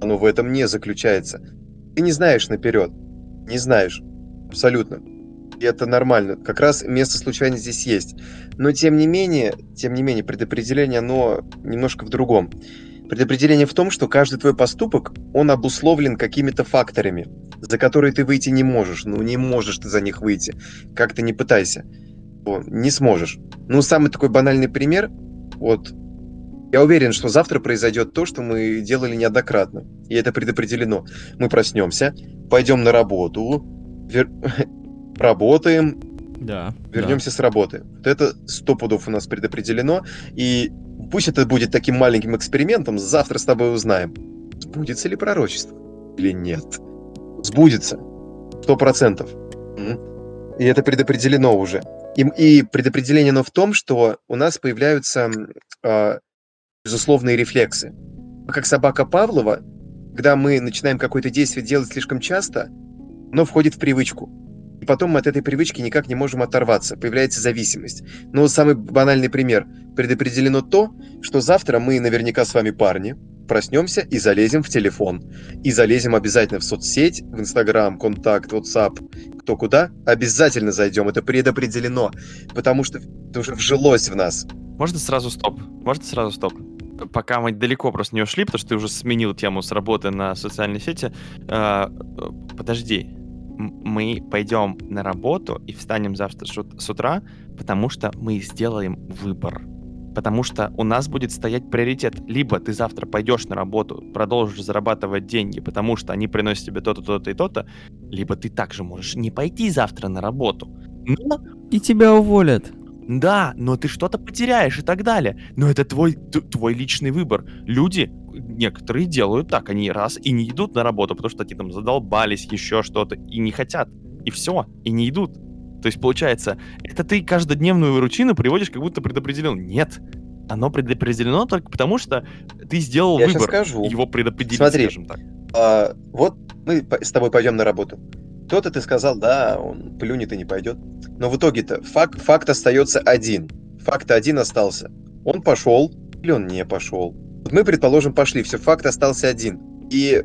Оно в этом не заключается. Ты не знаешь наперед. Не знаешь. Абсолютно. И это нормально. Как раз место случайно здесь есть. Но тем не менее, тем не менее, предопределение, оно немножко в другом. Предопределение в том, что каждый твой поступок, он обусловлен какими-то факторами, за которые ты выйти не можешь. Ну, не можешь ты за них выйти. Как ты не пытайся. Не сможешь. Ну, самый такой банальный пример. Вот я уверен, что завтра произойдет то, что мы делали неоднократно. И это предопределено. Мы проснемся, пойдем на работу, вер... *laughs* работаем,
да,
вернемся да. с работы. Вот это сто пудов у нас предопределено. И пусть это будет таким маленьким экспериментом, завтра с тобой узнаем, сбудется ли пророчество или нет. Сбудется. Сто процентов. И это предопределено уже. И, и предопределение оно в том, что у нас появляются э, безусловные рефлексы. Как собака Павлова, когда мы начинаем какое-то действие делать слишком часто, оно входит в привычку. И потом мы от этой привычки никак не можем оторваться, появляется зависимость. Но самый банальный пример. Предопределено то, что завтра мы наверняка с вами парни, проснемся и залезем в телефон. И залезем обязательно в соцсеть, в Инстаграм, Контакт, WhatsApp, кто куда. Обязательно зайдем, это предопределено, потому что это уже вжилось в нас.
Можно сразу стоп? Можно сразу стоп? Пока мы далеко просто не ушли, потому что ты уже сменил тему с работы на социальной сети. Э, подожди, мы пойдем на работу и встанем завтра с утра, потому что мы сделаем выбор. Потому что у нас будет стоять приоритет. Либо ты завтра пойдешь на работу, продолжишь зарабатывать деньги, потому что они приносят тебе то-то, то-то и то-то, либо ты также можешь не пойти завтра на работу.
Но... И тебя уволят.
Да, но ты что-то потеряешь и так далее. Но это твой, твой личный выбор. Люди, некоторые делают так, они раз и не идут на работу, потому что они там задолбались, еще что-то, и не хотят. И все, и не идут. То есть, получается, это ты каждодневную рутину приводишь, как будто предопределен. Нет, оно предопределено только потому, что ты сделал
Я
выбор.
скажу.
Его предопределить,
Смотри,
скажем так.
А, вот мы с тобой пойдем на работу. Кто-то ты сказал, да, он плюнет и не пойдет. Но в итоге-то факт, факт остается один. Факт один остался. Он пошел или он не пошел. Вот мы, предположим, пошли, все, факт остался один. И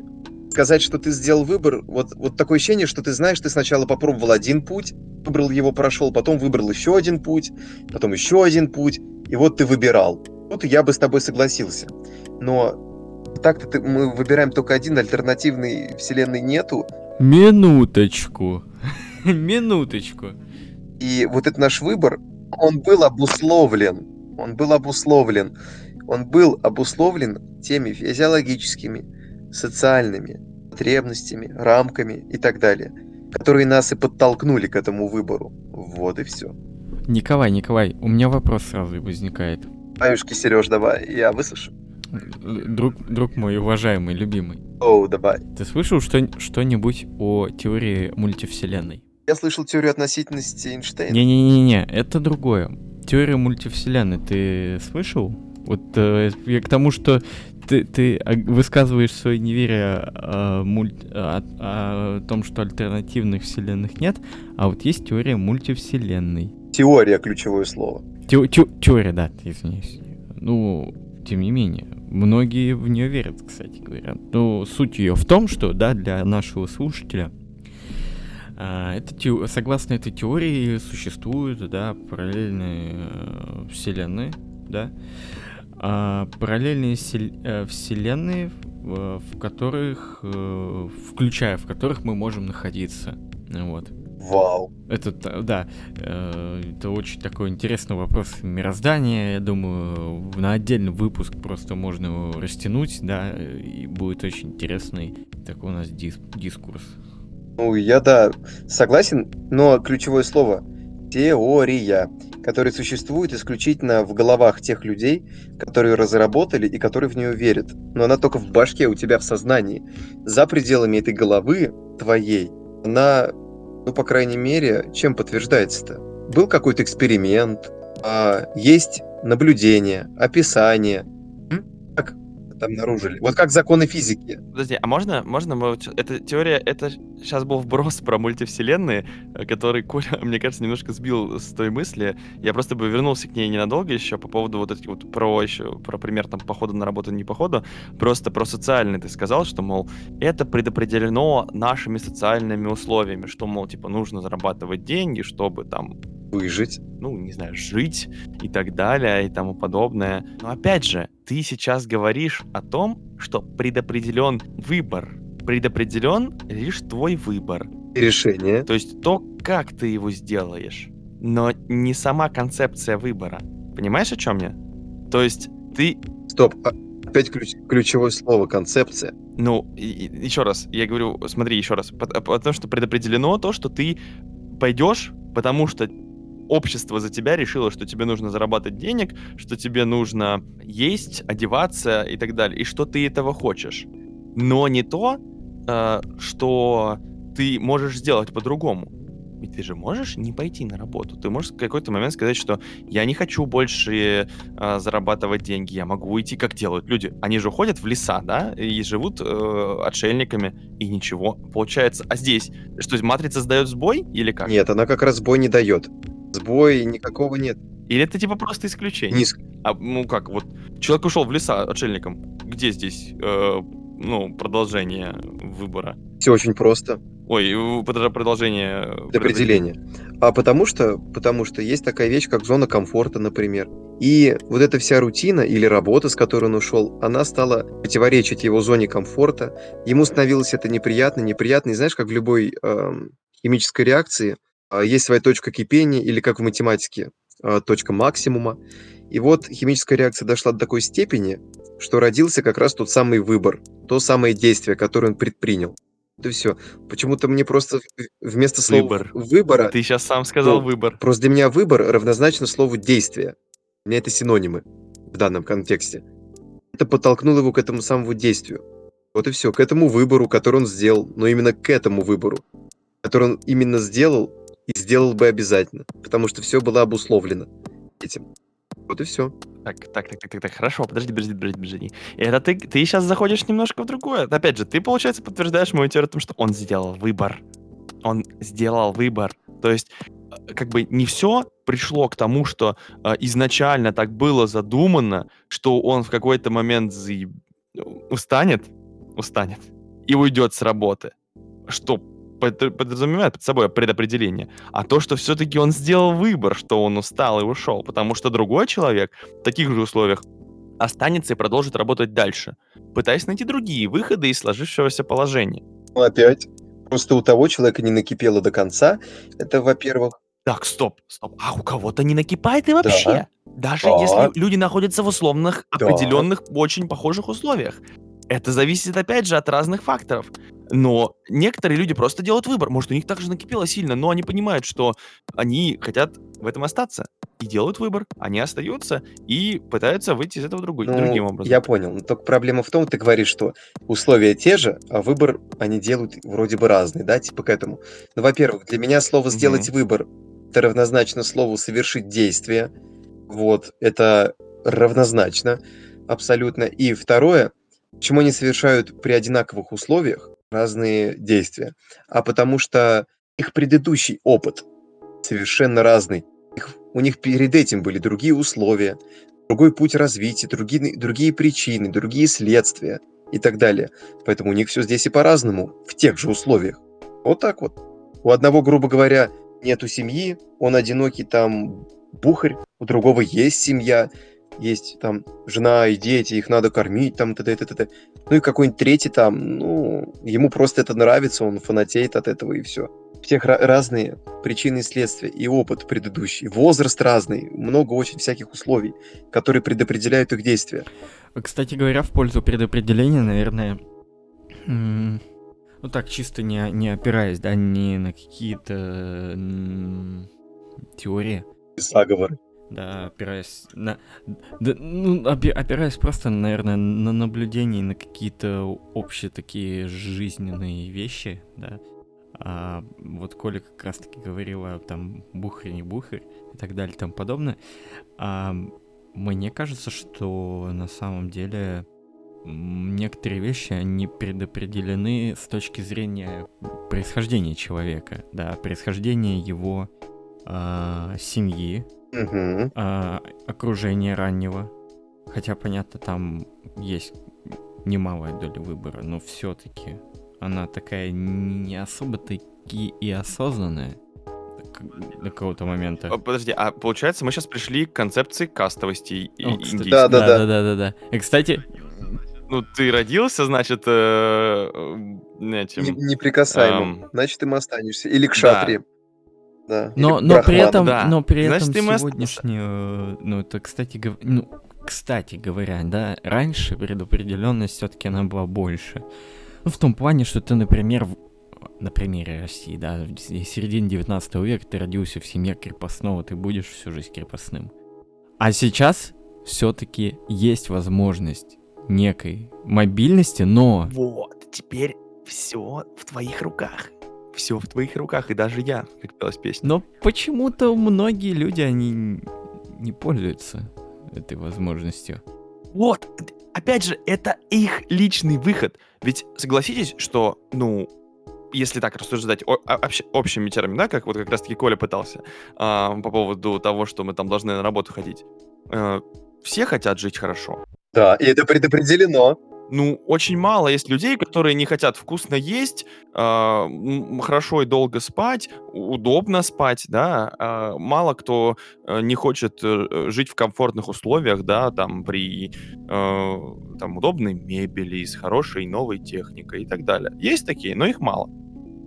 сказать, что ты сделал выбор, вот, вот такое ощущение, что ты знаешь, ты сначала попробовал один путь, выбрал его, прошел, потом выбрал еще один путь, потом еще один путь, и вот ты выбирал. Вот я бы с тобой согласился. Но так-то мы выбираем только один, альтернативной вселенной нету,
Минуточку. *laughs* Минуточку.
И вот этот наш выбор, он был обусловлен. Он был обусловлен. Он был обусловлен теми физиологическими, социальными потребностями, рамками и так далее, которые нас и подтолкнули к этому выбору. Вот и все.
Николай, Николай, у меня вопрос сразу возникает.
Аюшки, Сереж, давай, я выслушаю.
Друг, друг мой уважаемый, любимый.
Оу, давай.
Ты слышал что, что-нибудь о теории мультивселенной?
Я слышал теорию относительности Эйнштейна.
Не-не-не-не, это другое. Теория мультивселенной ты слышал? Вот э, я к тому, что ты, ты высказываешь свое неверие о, мульт, о, о том, что альтернативных вселенных нет, а вот есть теория мультивселенной.
Теория ключевое слово.
Те, те, теория, да, извиняюсь. Ну, тем не менее, многие в нее верят, кстати говоря. Но суть ее в том, что, да, для нашего слушателя, а, это, согласно этой теории существуют, да, параллельные э, вселенные, да, а, параллельные э, вселенные, в которых, э, включая в которых мы можем находиться, вот.
Вау.
Это, да, э, это очень такой интересный вопрос мироздания. Я думаю, на отдельный выпуск просто можно его растянуть, да, и будет очень интересный такой у нас дис дискурс.
Ну, я, да, согласен, но ключевое слово — теория, которая существует исключительно в головах тех людей, которые разработали и которые в нее верят. Но она только в башке, у тебя в сознании. За пределами этой головы твоей она ну, по крайней мере, чем подтверждается-то? Был какой-то эксперимент, а, есть наблюдение, описание. Обнаружили? Вот как законы физики.
Подожди, а можно, можно мы... Эта теория, это сейчас был вброс про мультивселенные, э, который Коля, *laughs* мне кажется, немножко сбил с той мысли. Я просто бы вернулся к ней ненадолго еще по поводу вот этих вот про еще, про пример там похода на работу, не похода, просто про социальный ты сказал, что, мол, это предопределено нашими социальными условиями, что, мол, типа, нужно зарабатывать деньги, чтобы там
выжить,
ну, не знаю, жить и так далее и тому подобное. Но опять же, ты сейчас говоришь о том, что предопределен выбор предопределен лишь твой выбор.
Решение.
То есть то, как ты его сделаешь, но не сама концепция выбора. Понимаешь, о чем я? То есть ты...
Стоп, а, опять ключ, ключевое слово концепция.
Ну, и, и, еще раз, я говорю, смотри еще раз, потому что предопределено то, что ты пойдешь, потому что общество за тебя решило, что тебе нужно зарабатывать денег, что тебе нужно есть, одеваться и так далее, и что ты этого хочешь. Но не то, э, что ты можешь сделать по-другому. Ведь ты же можешь не пойти на работу. Ты можешь в какой-то момент сказать, что я не хочу больше э, зарабатывать деньги, я могу уйти, как делают люди. Они же ходят в леса, да, и живут э, отшельниками, и ничего. Получается, а здесь, что, матрица сдает сбой или как?
Нет, она как раз сбой не дает. Сбой никакого нет.
Или это типа просто исключение?
Низк.
А, ну как, вот человек ушел в леса отшельником. Где здесь э, ну, продолжение выбора?
Все очень просто.
Ой, продолжение...
Определение. А потому что, потому что есть такая вещь, как зона комфорта, например. И вот эта вся рутина или работа, с которой он ушел, она стала противоречить его зоне комфорта. Ему становилось это неприятно, неприятно. И знаешь, как в любой э, химической реакции, э, есть своя точка кипения, или как в математике, э, точка максимума. И вот химическая реакция дошла до такой степени, что родился как раз тот самый выбор, то самое действие, которое он предпринял. Это все. Почему-то мне просто вместо слова выбор. выбора...
Ты сейчас сам сказал ну, выбор.
Просто для меня выбор равнозначно слову действие. У меня это синонимы в данном контексте. Это подтолкнуло его к этому самому действию. Вот и все, к этому выбору, который он сделал, но именно к этому выбору, который он именно сделал и сделал бы обязательно, потому что все было обусловлено этим. Вот и все.
Так, так, так, так, так, так, хорошо, подожди, подожди, подожди, подожди. Это ты, ты сейчас заходишь немножко в другое. Опять же, ты, получается, подтверждаешь мою теорию о том, что он сделал выбор. Он сделал выбор. То есть, э, как бы не все пришло к тому, что э, изначально так было задумано, что он в какой-то момент заеб... устанет, устанет и уйдет с работы. Что подразумевает под собой предопределение, а то, что все-таки он сделал выбор, что он устал и ушел, потому что другой человек в таких же условиях останется и продолжит работать дальше, пытаясь найти другие выходы из сложившегося положения.
Ну, опять. Просто у того человека не накипело до конца. Это, во-первых.
Так, стоп, стоп. А у кого-то не накипает и вообще. Да. Даже да. если люди находятся в условных, да. определенных, очень похожих условиях. Это зависит, опять же, от разных факторов. Но некоторые люди просто делают выбор. Может, у них также накипело сильно, но они понимают, что они хотят в этом остаться. И делают выбор. Они остаются и пытаются выйти из этого другой,
Ну,
другим образом.
я понял. Но только проблема в том, ты говоришь, что условия те же, а выбор они делают вроде бы разный, да, типа к этому. Ну, во-первых, для меня слово «сделать выбор» это равнозначно слову «совершить действие». Вот, это равнозначно абсолютно. И второе, почему они совершают при одинаковых условиях разные действия? А потому что их предыдущий опыт совершенно разный. Их- у них перед этим были другие условия, другой путь развития, другие, другие причины, другие следствия и так далее. Поэтому у них все здесь и по-разному, в тех же условиях. Вот так вот. У одного, грубо говоря, нету семьи, он одинокий там бухарь, у другого есть семья, есть там жена и дети, их надо кормить, там, т.д. т.д. Ну и какой-нибудь третий там, ну, ему просто это нравится, он фанатеет от этого и все. Всех ra- разные причины и следствия, и опыт предыдущий, возраст разный, много очень всяких условий, которые предопределяют их действия.
Кстати говоря, в пользу предопределения, наверное, м, ну так, чисто не, не опираясь, да, не на какие-то м, теории,
Заговоры.
Да, опираясь на... да, ну, опи- опираясь просто, наверное, на наблюдение, на какие-то общие такие жизненные вещи, да. А вот Коля как раз-таки говорила там бухарь, не бухарь и так далее и тому подобное. А, мне кажется, что на самом деле некоторые вещи, они предопределены с точки зрения происхождения человека, да, происхождения его а, семьи,
Мгм.
а, окружения раннего. Хотя, понятно, там есть немалая доля выбора, но все-таки она такая не особо таки и осознанная до какого-то момента.
Подожди, а получается, мы сейчас пришли к концепции кастовости и
О, кстати,
индийской.
Да, да, да.
да, да, да, да. И, кстати,
Ну, ты родился, значит, э, этим...
Не- неприкасаемым.
Эм.
Значит, им останешься. Или к шатре. Да.
Но,
Или
но при этом,
да.
но при
Значит,
этом
остался.
сегодняшнюю, ну это, кстати, гов- ну, кстати говоря, да, раньше предопределенность все-таки она была больше. Ну, в том плане, что ты, например, в- на примере России, да, в середине 19 века ты родился в семье крепостного, ты будешь всю жизнь крепостным. А сейчас все-таки есть возможность некой мобильности, но
Вот, теперь все в твоих руках. Все в твоих руках, и даже я, как пелась песня.
Но почему-то многие люди, они не пользуются этой возможностью.
Вот, опять же, это их личный выход. Ведь согласитесь, что, ну, если так рассуждать общ- общими терминами, да, как вот как раз-таки Коля пытался, а, по поводу того, что мы там должны на работу ходить. Э, все хотят жить хорошо.
Да, и это предопределено.
Ну, очень мало есть людей, которые не хотят вкусно есть, м, хорошо и долго спать, удобно спать, да. а, Мало кто э, не хочет э, э, жить в комфортных условиях, да, там при э, там удобной мебели, с хорошей новой техникой и так далее. Есть такие, но их мало.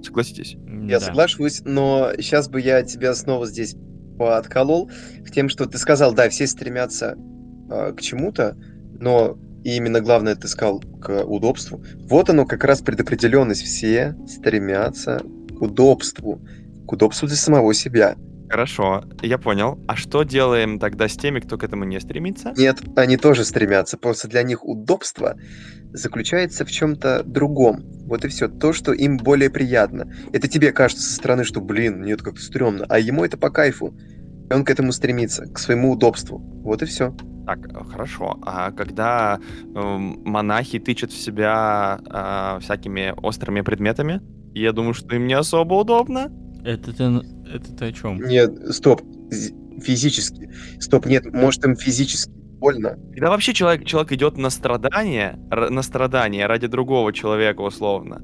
Согласитесь?
Я
Да.
соглашусь, но сейчас бы я тебя снова здесь подколол к тем, что ты сказал, да, все стремятся а, к чему-то, но и именно главное ты сказал к удобству. Вот оно как раз предопределенность. Все стремятся к удобству, к удобству для самого себя.
Хорошо, я понял. А что делаем тогда с теми, кто к этому не стремится?
Нет, они тоже стремятся, просто для них удобство заключается в чем-то другом. Вот и все, то, что им более приятно. Это тебе кажется со стороны, что, блин, нет, как-то стрёмно, а ему это по кайфу. И он к этому стремится, к своему удобству. Вот и все.
Так, э, хорошо. А когда эм, монахи тычут в себя а, всякими острыми предметами, я думаю, что им не особо удобно.
Это ты, это ты о чем?
Нет, стоп, физически. Стоп, нет, может им физически больно.
Когда вообще человек, человек идет на страдание, р- на страдание ради другого человека, условно.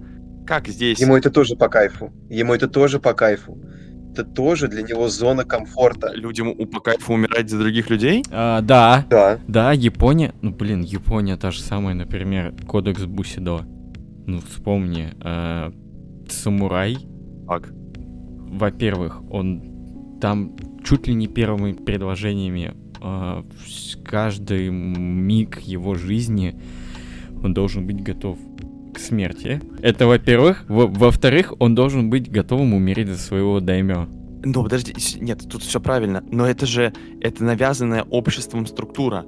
Как здесь?
Ему это тоже по кайфу. Ему это тоже по кайфу. Это тоже для него зона комфорта.
Людям у- по кайфу умирать за других людей?
А, да,
Да,
да, Япония. Ну, блин, Япония та же самая, например, кодекс Бусидо. Ну, вспомни, а, самурай,
Так.
во-первых, он там чуть ли не первыми предложениями вс- каждый миг его жизни он должен быть готов к смерти. Это во-первых. Во-вторых, он должен быть готовым умереть за своего даймё.
Ну, подожди, нет, тут все правильно. Но это же, это навязанная обществом структура.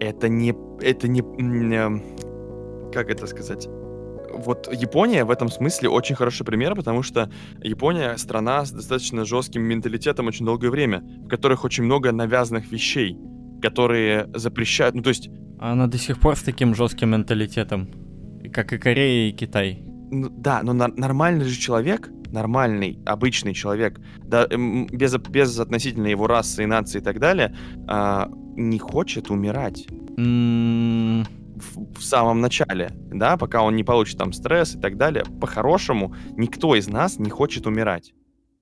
Это не, это не, эм, как это сказать? Вот Япония в этом смысле очень хороший пример, потому что Япония страна с достаточно жестким менталитетом очень долгое время, в которых очень много навязанных вещей, которые запрещают, ну то есть...
Она до сих пор с таким жестким менталитетом, как и Корея и Китай.
Ну, да, но на- нормальный же человек, нормальный, обычный человек, да, без, без относительно его расы и нации и так далее, а, не хочет умирать.
Mm.
В, в самом начале, да, пока он не получит там стресс и так далее, по-хорошему никто из нас не хочет умирать.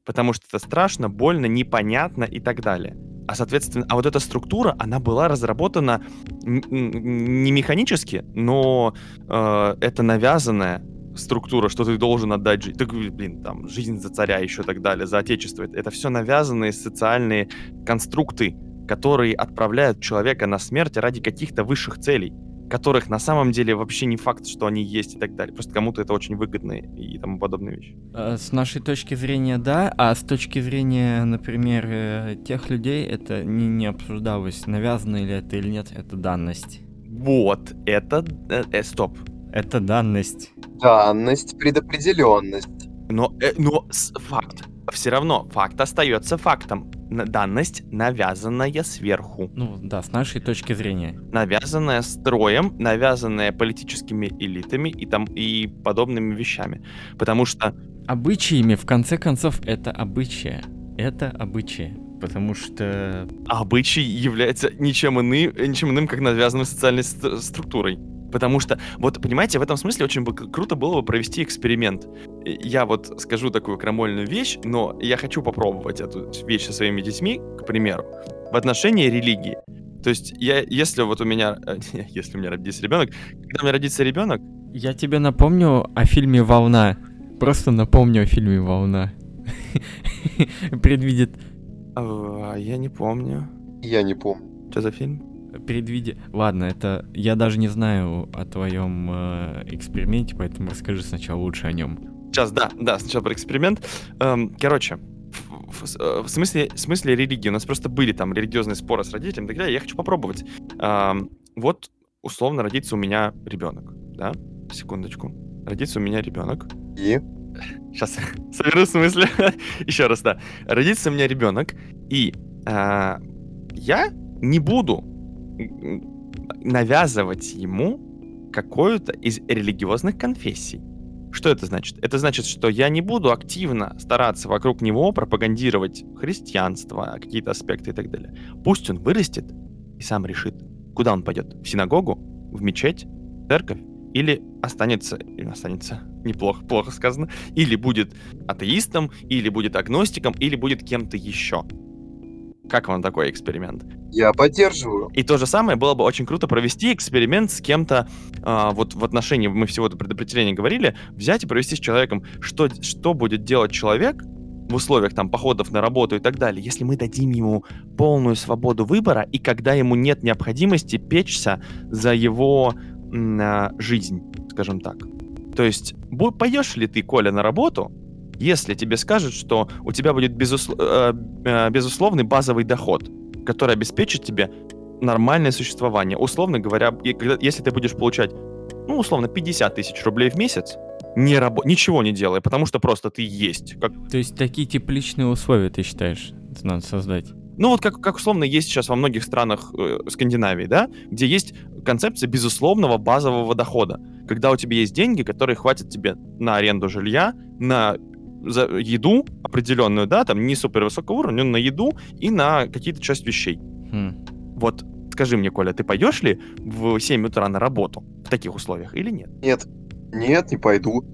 Потому что это страшно, больно, непонятно и так далее. А, соответственно, а вот эта структура, она была разработана не механически, но э, это навязанная структура, что ты должен отдать жизнь. Так, блин, там, жизнь за царя еще так далее, за отечество. Это все навязанные социальные конструкты, которые отправляют человека на смерть ради каких-то высших целей, которых на самом деле вообще не факт, что они есть и так далее. Просто кому-то это очень выгодно и тому подобные вещи.
А, с нашей точки зрения, да, а с точки зрения, например, э, тех людей, это не, не обсуждалось, навязано ли это или нет, это данность.
Вот, это... Э, э, стоп.
Это данность.
Данность, предопределенность.
Но, э, но с, факт. Все равно факт остается фактом данность, навязанная сверху.
Ну да, с нашей точки зрения.
Навязанная строем, навязанная политическими элитами и, там, и подобными вещами. Потому что...
Обычаями, в конце концов, это обычая. Это обычаи. Потому что...
Обычай является ничем иным, ничем иным как навязанной социальной структурой. Потому что, вот, понимаете, в этом смысле очень бы круто было бы провести эксперимент. Я вот скажу такую крамольную вещь, но я хочу попробовать эту вещь со своими детьми, к примеру, в отношении религии. То есть, я, если вот у меня, *laughs* если у меня родится ребенок, когда у меня родится ребенок...
Я тебе напомню о фильме «Волна». Просто напомню о фильме «Волна». *laughs* Предвидит...
А, я не помню.
Я не помню.
Что за фильм?
Предвидя... Ладно, это... Я даже не знаю о твоем э, эксперименте, поэтому расскажи сначала лучше о нем.
Сейчас, да, да, сначала про эксперимент. Эм, короче, в, в, э, в, смысле, в смысле религии. У нас просто были там религиозные споры с родителями и так далее. Я хочу попробовать. Эм, вот, условно, родится у меня ребенок, да? Секундочку. Родится у меня ребенок.
И?
Сейчас *laughs* соберу с мысли. *laughs* Еще раз, да. Родится у меня ребенок, и э, я не буду навязывать ему какую-то из религиозных конфессий. Что это значит? Это значит, что я не буду активно стараться вокруг него пропагандировать христианство, какие-то аспекты и так далее. Пусть он вырастет и сам решит, куда он пойдет. В синагогу, в мечеть, в церковь или останется, или останется, неплохо, плохо сказано, или будет атеистом, или будет агностиком, или будет кем-то еще. Как вам такой эксперимент?
Я поддерживаю.
И то же самое было бы очень круто провести эксперимент с кем-то, э, вот в отношении, мы всего это предопределения говорили, взять и провести с человеком, что, что будет делать человек в условиях там походов на работу и так далее, если мы дадим ему полную свободу выбора, и когда ему нет необходимости печься за его э, жизнь, скажем так. То есть, пойдешь ли ты, Коля, на работу, если тебе скажут, что у тебя будет безуслов... Э, э, безусловный базовый доход, который обеспечит тебе нормальное существование. Условно говоря, если ты будешь получать, ну, условно, 50 тысяч рублей в месяц, не раб... ничего не делая, потому что просто ты есть. Как...
То есть такие тепличные условия, ты считаешь, надо создать?
Ну вот как, как условно есть сейчас во многих странах э, Скандинавии, да, где есть концепция безусловного базового дохода, когда у тебя есть деньги, которые хватят тебе на аренду жилья, на за еду определенную, да, там не супер высокого уровня, но на еду и на какие-то часть вещей.
Хм.
Вот скажи мне, Коля, ты пойдешь ли в 7 утра на работу в таких условиях или нет?
Нет. Нет, не пойду.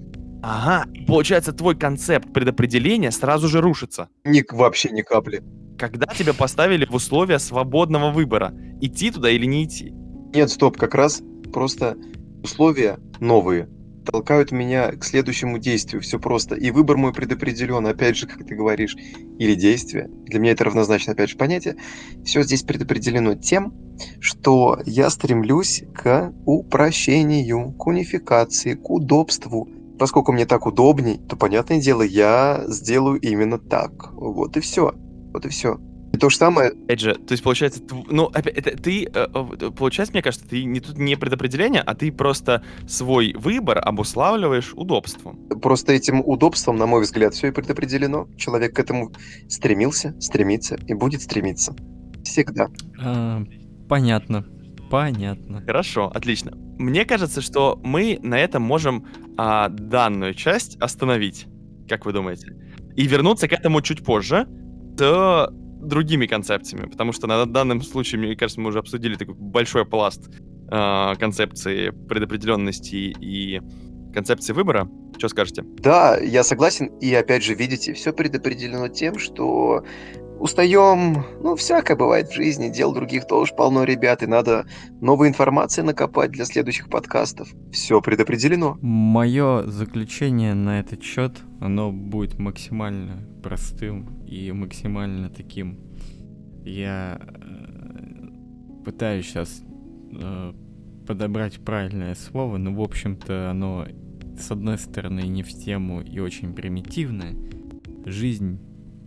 Ага, получается, твой концепт предопределения сразу же рушится.
Ни, вообще ни капли.
Когда тебя поставили в условия свободного выбора, идти туда или не идти?
Нет, стоп, как раз просто условия новые. Толкают меня к следующему действию. Все просто. И выбор мой предопределен, опять же, как ты говоришь, или действие. Для меня это равнозначно, опять же, понятие. Все здесь предопределено тем, что я стремлюсь к упрощению, к унификации, к удобству. Поскольку мне так удобней, то, понятное дело, я сделаю именно так. Вот и все. Вот и все. То же самое...
Опять же, то есть, получается, ну, опять, это, ты, э, э, получается, мне кажется, ты не тут не предопределение, а ты просто свой выбор обуславливаешь удобством.
Просто этим удобством, на мой взгляд, все и предопределено. Человек к этому стремился, стремится и будет стремиться. Всегда.
А, понятно. Понятно.
Хорошо, отлично. Мне кажется, что мы на этом можем а, данную часть остановить. Как вы думаете? И вернуться к этому чуть позже с другими концепциями, потому что на данном случае, мне кажется, мы уже обсудили такой большой пласт э, концепции предопределенности и концепции выбора. Что скажете?
Да, я согласен. И опять же, видите, все предопределено тем, что устаем, ну, всякое бывает в жизни, дел других тоже полно, ребят, и надо новой информации накопать для следующих подкастов. Все предопределено.
Мое заключение на этот счет, оно будет максимально простым и максимально таким. Я э, пытаюсь сейчас э, подобрать правильное слово, но, в общем-то, оно, с одной стороны, не в тему и очень примитивное. Жизнь,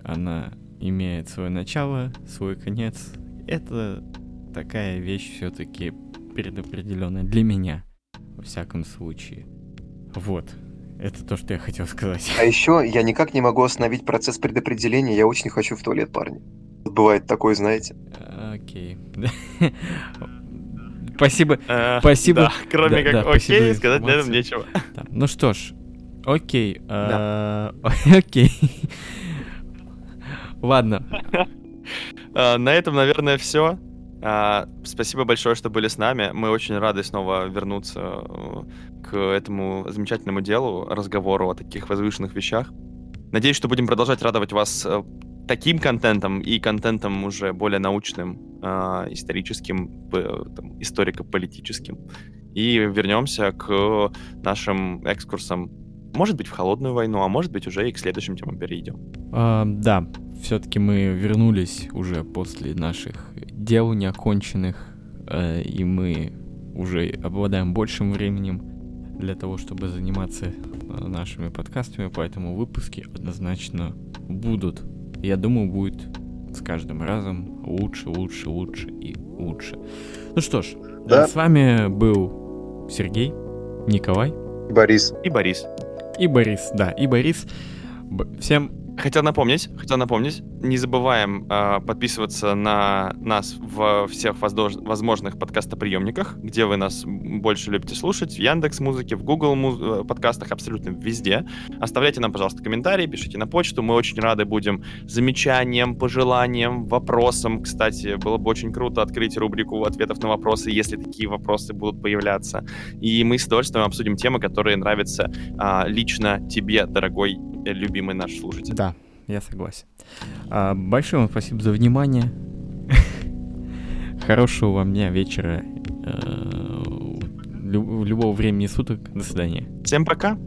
она имеет свое начало, свой конец. Это такая вещь все-таки предопределенная для меня, во всяком случае. Вот. Это то, что я хотел сказать.
А еще я никак не могу остановить процесс предопределения. Я очень хочу в туалет, парни. Бывает такое, знаете.
Окей. *laughs* Спасибо. Э, спасибо.
кроме как окей, сказать для этого нечего.
Ну что ж, окей. Э, *laughs* окей. Ладно. *laughs*
А, на этом, наверное, все. А, спасибо большое, что были с нами. Мы очень рады снова вернуться э, к этому замечательному делу, разговору о таких возвышенных вещах. Надеюсь, что будем продолжать радовать вас э, таким контентом и контентом уже более научным, а, историческим, историко-политическим. И вернемся к нашим экскурсам может быть, в холодную войну, а может быть, уже и к следующим темам перейдем.
А, да, все-таки мы вернулись уже после наших дел неоконченных, э, и мы уже обладаем большим временем для того, чтобы заниматься э, нашими подкастами, поэтому выпуски однозначно будут. Я думаю, будет с каждым разом лучше, лучше, лучше и лучше. Ну что ж, да. с вами был Сергей, Николай,
Борис
и Борис.
И Борис, да, и Борис. Всем
Хотел напомнить, хотел напомнить, не забываем э, подписываться на нас в всех воздож- возможных подкастоприемниках, где вы нас больше любите слушать, в Яндекс Музыке, в Google муз- э, подкастах, абсолютно везде. Оставляйте нам, пожалуйста, комментарии, пишите на почту, мы очень рады будем замечаниям, пожеланиям, вопросам. Кстати, было бы очень круто открыть рубрику ответов на вопросы, если такие вопросы будут появляться. И мы с удовольствием обсудим темы, которые нравятся э, лично тебе, дорогой любимый наш слушатель.
Да, я согласен. А, большое вам спасибо за внимание. Хорошего вам дня, вечера, э, любого времени суток. До свидания.
Всем пока.